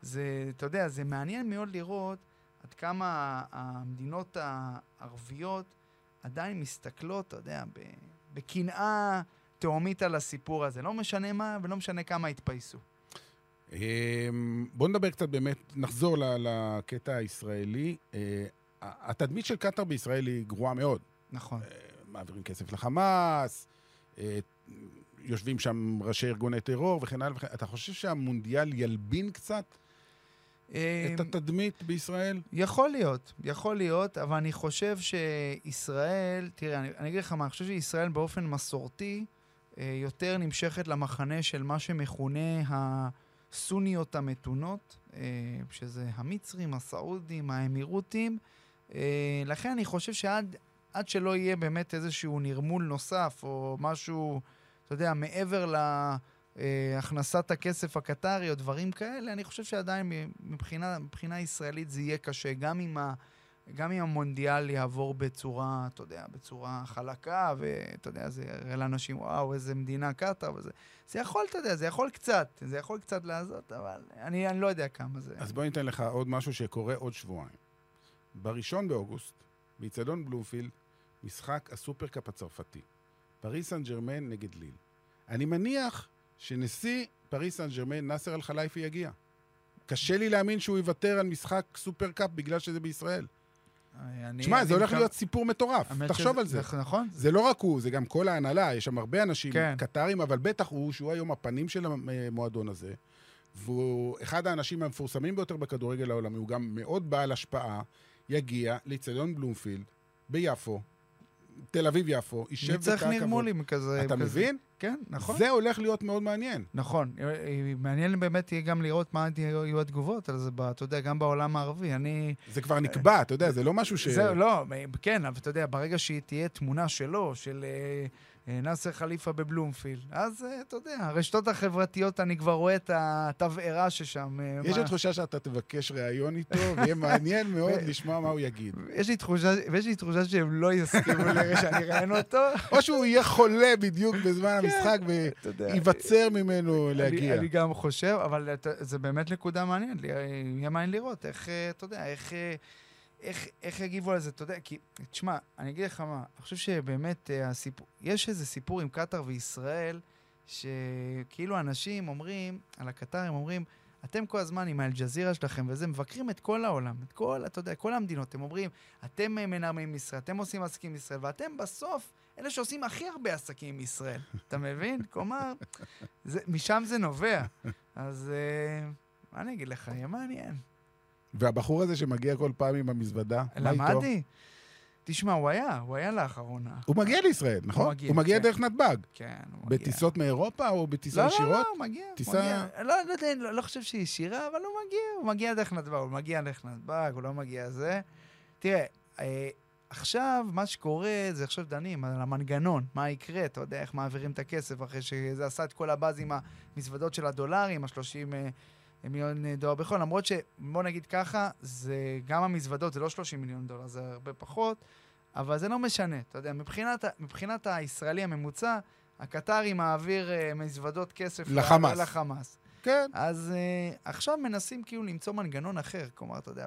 זה, אתה יודע, זה מעניין מאוד לראות עד כמה המדינות הערביות עדיין מסתכלות, אתה יודע, בקנאה תהומית על הסיפור הזה. לא משנה מה ולא משנה כמה התפייסו. אמ, בואו נדבר קצת באמת, נחזור לקטע הישראלי. אה, התדמית של קטאר בישראל היא גרועה מאוד. נכון. מעבירים כסף לחמאס, אה, יושבים שם ראשי ארגוני טרור וכן הלאה וכן אתה חושב שהמונדיאל ילבין קצת את אמ, התדמית בישראל? יכול להיות, יכול להיות, אבל אני חושב שישראל, תראה, אני, אני אגיד לך מה, אני חושב שישראל באופן מסורתי אה, יותר נמשכת למחנה של מה שמכונה הסוניות המתונות, אה, שזה המצרים, הסעודים, האמירותים. אה, לכן אני חושב שעד עד שלא יהיה באמת איזשהו נרמול נוסף, או משהו, אתה יודע, מעבר להכנסת הכסף הקטרי, או דברים כאלה, אני חושב שעדיין מבחינה, מבחינה ישראלית זה יהיה קשה, גם אם ה... גם אם המונדיאל יעבור בצורה, אתה יודע, בצורה חלקה, ואתה יודע, זה יראה לאנשים, וואו, איזה מדינה קטאר, וזה... זה יכול, אתה יודע, זה יכול קצת, זה יכול קצת להזות, אבל אני, אני לא יודע כמה זה. אז בוא ניתן לך עוד משהו שקורה עוד שבועיים. בראשון באוגוסט, באיצטדיון בלומפילד, משחק הסופרקאפ הצרפתי. פריס סן ג'רמן נגד ליל. אני מניח שנשיא פריס סן ג'רמן, נאסר אל-חלייפי, יגיע. קשה לי להאמין שהוא יוותר על משחק סופרקאפ בגלל שזה בישראל. תשמע, זה הולך להיות סיפור מטורף, תחשוב על זה. נכון. זה לא רק הוא, זה גם כל ההנהלה, יש שם הרבה אנשים כן. קטרים, אבל בטח הוא, שהוא היום הפנים של המועדון הזה, והוא אחד האנשים המפורסמים ביותר בכדורגל העולמי, הוא גם מאוד בעל השפעה, יגיע לאיצטדיון בלומפילד ביפו, תל אביב-יפו, יישב בתא הכבוד. נצטרך נרמולים כזה. אתה כזה. מבין? כן, נכון. זה הולך להיות מאוד מעניין. נכון. מעניין באמת יהיה גם לראות מה יהיו התגובות על זה, אתה יודע, גם בעולם הערבי. אני... זה כבר נקבע, אתה יודע, זה לא משהו ש... זה, לא, כן, אבל אתה יודע, ברגע שתהיה תמונה שלו, של... אה, אה, נאסר חליפה בבלומפילד. אז אה, אתה יודע, הרשתות החברתיות, אני כבר רואה את התבערה ששם. אה, יש לי תחושה שאתה תבקש ראיון איתו, ויהיה מעניין מאוד לשמוע מה הוא יגיד. יש לי תחושה, ויש לי תחושה שהם לא יסכימו שאני אראיין אותו. או שהוא יהיה חולה בדיוק בזמן כן, המשחק וייווצר ממנו להגיע. אני גם חושב, אבל זה באמת נקודה מעניינת. יהיה מעניין לראות איך, אתה יודע, איך... איך, איך יגיבו על זה, אתה יודע, כי, תשמע, אני אגיד לך מה, אני חושב שבאמת uh, הסיפור, יש איזה סיפור עם קטאר וישראל, שכאילו אנשים אומרים, על הקטארים אומרים, אתם כל הזמן עם האלג'זירה שלכם וזה, מבקרים את כל העולם, את כל, אתה יודע, כל המדינות. אתם אומרים, אתם מנרמים עם ישראל, אתם עושים עסקים עם ישראל, ואתם בסוף אלה שעושים הכי הרבה עסקים עם ישראל. אתה מבין? כלומר, זה, משם זה נובע. אז uh, מה אני אגיד לך, יהיה מעניין. והבחור הזה שמגיע כל פעם עם המזוודה, מה איתו? למדתי. תשמע, הוא היה, הוא היה לאחרונה. הוא מגיע לישראל, נכון? הוא מגיע, הוא מגיע כן. דרך נתב"ג. כן, הוא מגיע. בטיסות מאירופה או בטיסה ישירות? לא, לא, לא, הוא מגיע. טיסה... מגיע. לא, לא, לא, לא, לא חושב שהיא ישירה, אבל הוא מגיע, הוא מגיע דרך נתב"ג, הוא מגיע דרך נתב"ג, הוא לא מגיע זה. תראה, אה, עכשיו, מה שקורה זה עכשיו דנים על המנגנון, מה יקרה, אתה יודע, איך מעבירים את הכסף אחרי שזה עשה את כל הבאז עם המזוודות של הדולרים, השלושים... אה, מיליון אה, דולר בחול, למרות שבוא נגיד ככה, זה גם המזוודות, זה לא 30 מיליון דולר, זה הרבה פחות, אבל זה לא משנה, אתה יודע, מבחינת, מבחינת הישראלי הממוצע, הקטרי מעביר uh, מזוודות כסף לחמאס. לחמאס. כן. אז uh, עכשיו מנסים כאילו למצוא מנגנון אחר, כלומר, אתה יודע,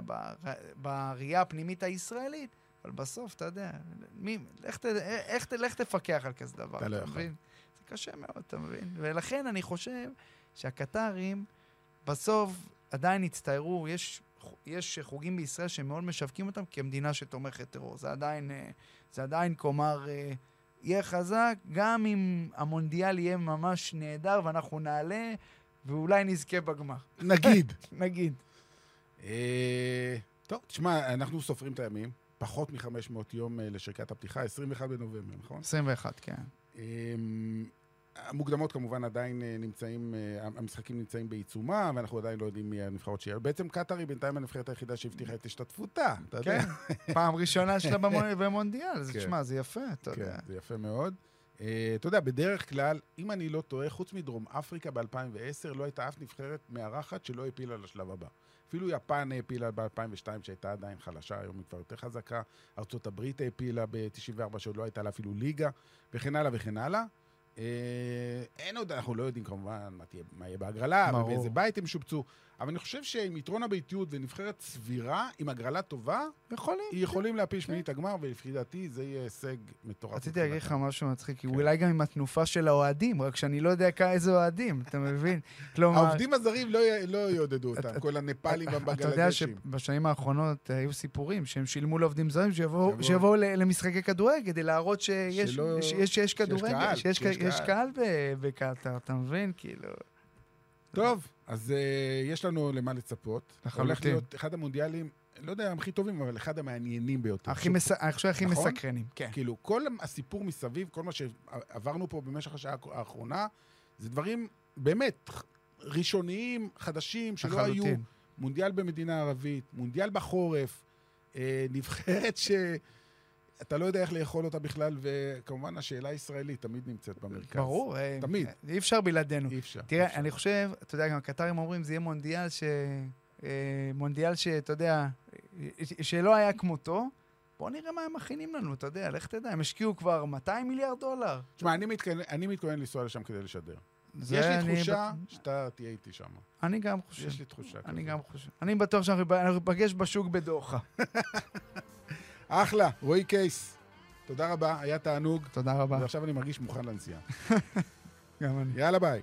בראייה הפנימית הישראלית, אבל בסוף, אתה יודע, מי, לך, ת, איך, לך תפקח על כזה דבר, אתה, אתה לא מבין? זה קשה מאוד, אתה מבין? ולכן אני חושב שהקטרים... בסוף עדיין הצטיירו, יש, יש חוגים בישראל שמאוד משווקים אותם כמדינה שתומכת טרור. זה עדיין, אה, זה עדיין, כלומר, אה, יהיה חזק, גם אם המונדיאל יהיה ממש נהדר ואנחנו נעלה, ואולי נזכה בגמר. נגיד. נגיד. אה, טוב, תשמע, אנחנו סופרים את הימים. פחות מ-500 יום לשריקת הפתיחה, 21 בנובמבר, נכון? 21, כן. המוקדמות כמובן עדיין אה, נמצאים, אה, המשחקים נמצאים בעיצומם, ואנחנו עדיין לא יודעים מי הנבחרות שיהיה. בעצם קטאר היא בינתיים הנבחרת היחידה שהבטיחה את השתתפותה, אתה יודע. כן, פעם ראשונה שלה במונדיאל, אז כן. תשמע, זה יפה, אתה כן, יודע. זה יפה מאוד. אה, אתה יודע, בדרך כלל, אם אני לא טועה, חוץ מדרום אפריקה ב-2010, לא הייתה אף נבחרת מארחת שלא העפילה לשלב הבא. אפילו יפן העפילה ב-2002, שהייתה עדיין חלשה, היום היא כבר יותר חזקה. ארה"ב העפילה ב-94, שעוד לא הייתה לה אפילו ליגה, וכן הלאה וכן הלאה. אה, אין עוד, אנחנו לא יודעים כמובן מה, תהיה, מה יהיה בהגרלה, ובאיזה בית הם שופצו, אבל אני חושב שעם יתרון הביתיות ונבחרת סבירה, עם הגרלה טובה, יכולים, כן. יכולים להפיל שמינית הגמר, ולפי דעתי זה יהיה הישג מטורף. רציתי להגיד לך משהו מצחיק, כן. אולי גם עם התנופה של האוהדים, רק שאני לא יודע איזה אוהדים, אתה מבין? כלומר... העובדים הזרים לא, לא יעודדו אותם, כל הנפאלים והבגלדשים. אתה יודע שבשנים האחרונות היו סיפורים שהם שילמו לעובדים זרים שיבואו למשחקי כדורגל כדי להראות שיש כדורגל, שיש קהל בקטאר, אתה מבין? כאילו... טוב, אז uh, יש לנו למה לצפות. לחלוטין. הולך להיות אחד המונדיאלים, לא יודע, הכי טובים, אבל אחד המעניינים ביותר. הכי מס... אני חושב הכי נכון? מסקרנים, כן. כאילו, כל הסיפור מסביב, כל מה שעברנו פה במשך השעה האחרונה, זה דברים באמת ראשוניים, חדשים, שלא לחלוטין. היו. מונדיאל במדינה ערבית, מונדיאל בחורף, אה, נבחרת ש... אתה לא יודע איך לאכול אותה בכלל, וכמובן השאלה הישראלית תמיד נמצאת במרכז. ברור. אה, תמיד. אי אפשר בלעדינו. אי אפשר. תראה, אפשר. אני חושב, אתה יודע, גם הקטרים אומרים, זה יהיה מונדיאל ש... אה, מונדיאל שאתה יודע, שלא היה כמותו. בוא נראה מה הם מכינים לנו, אתה יודע, לך תדע, הם השקיעו כבר 200 מיליארד דולר. תשמע, אני מתכוון- אני מתכוון לנסוע לשם כדי לשדר. יש לי אני תחושה בט- שאתה תהיה איתי שם. אני גם חושב. יש לי תחושה אני כזאת. גם חושב. אני בטוח שאנחנו ניפגש בשוק בדוחה. אחלה, רועי קייס. תודה רבה, היה תענוג. תודה רבה. ועכשיו אני מרגיש מוכן לנסיעה. גם אני. יאללה, ביי.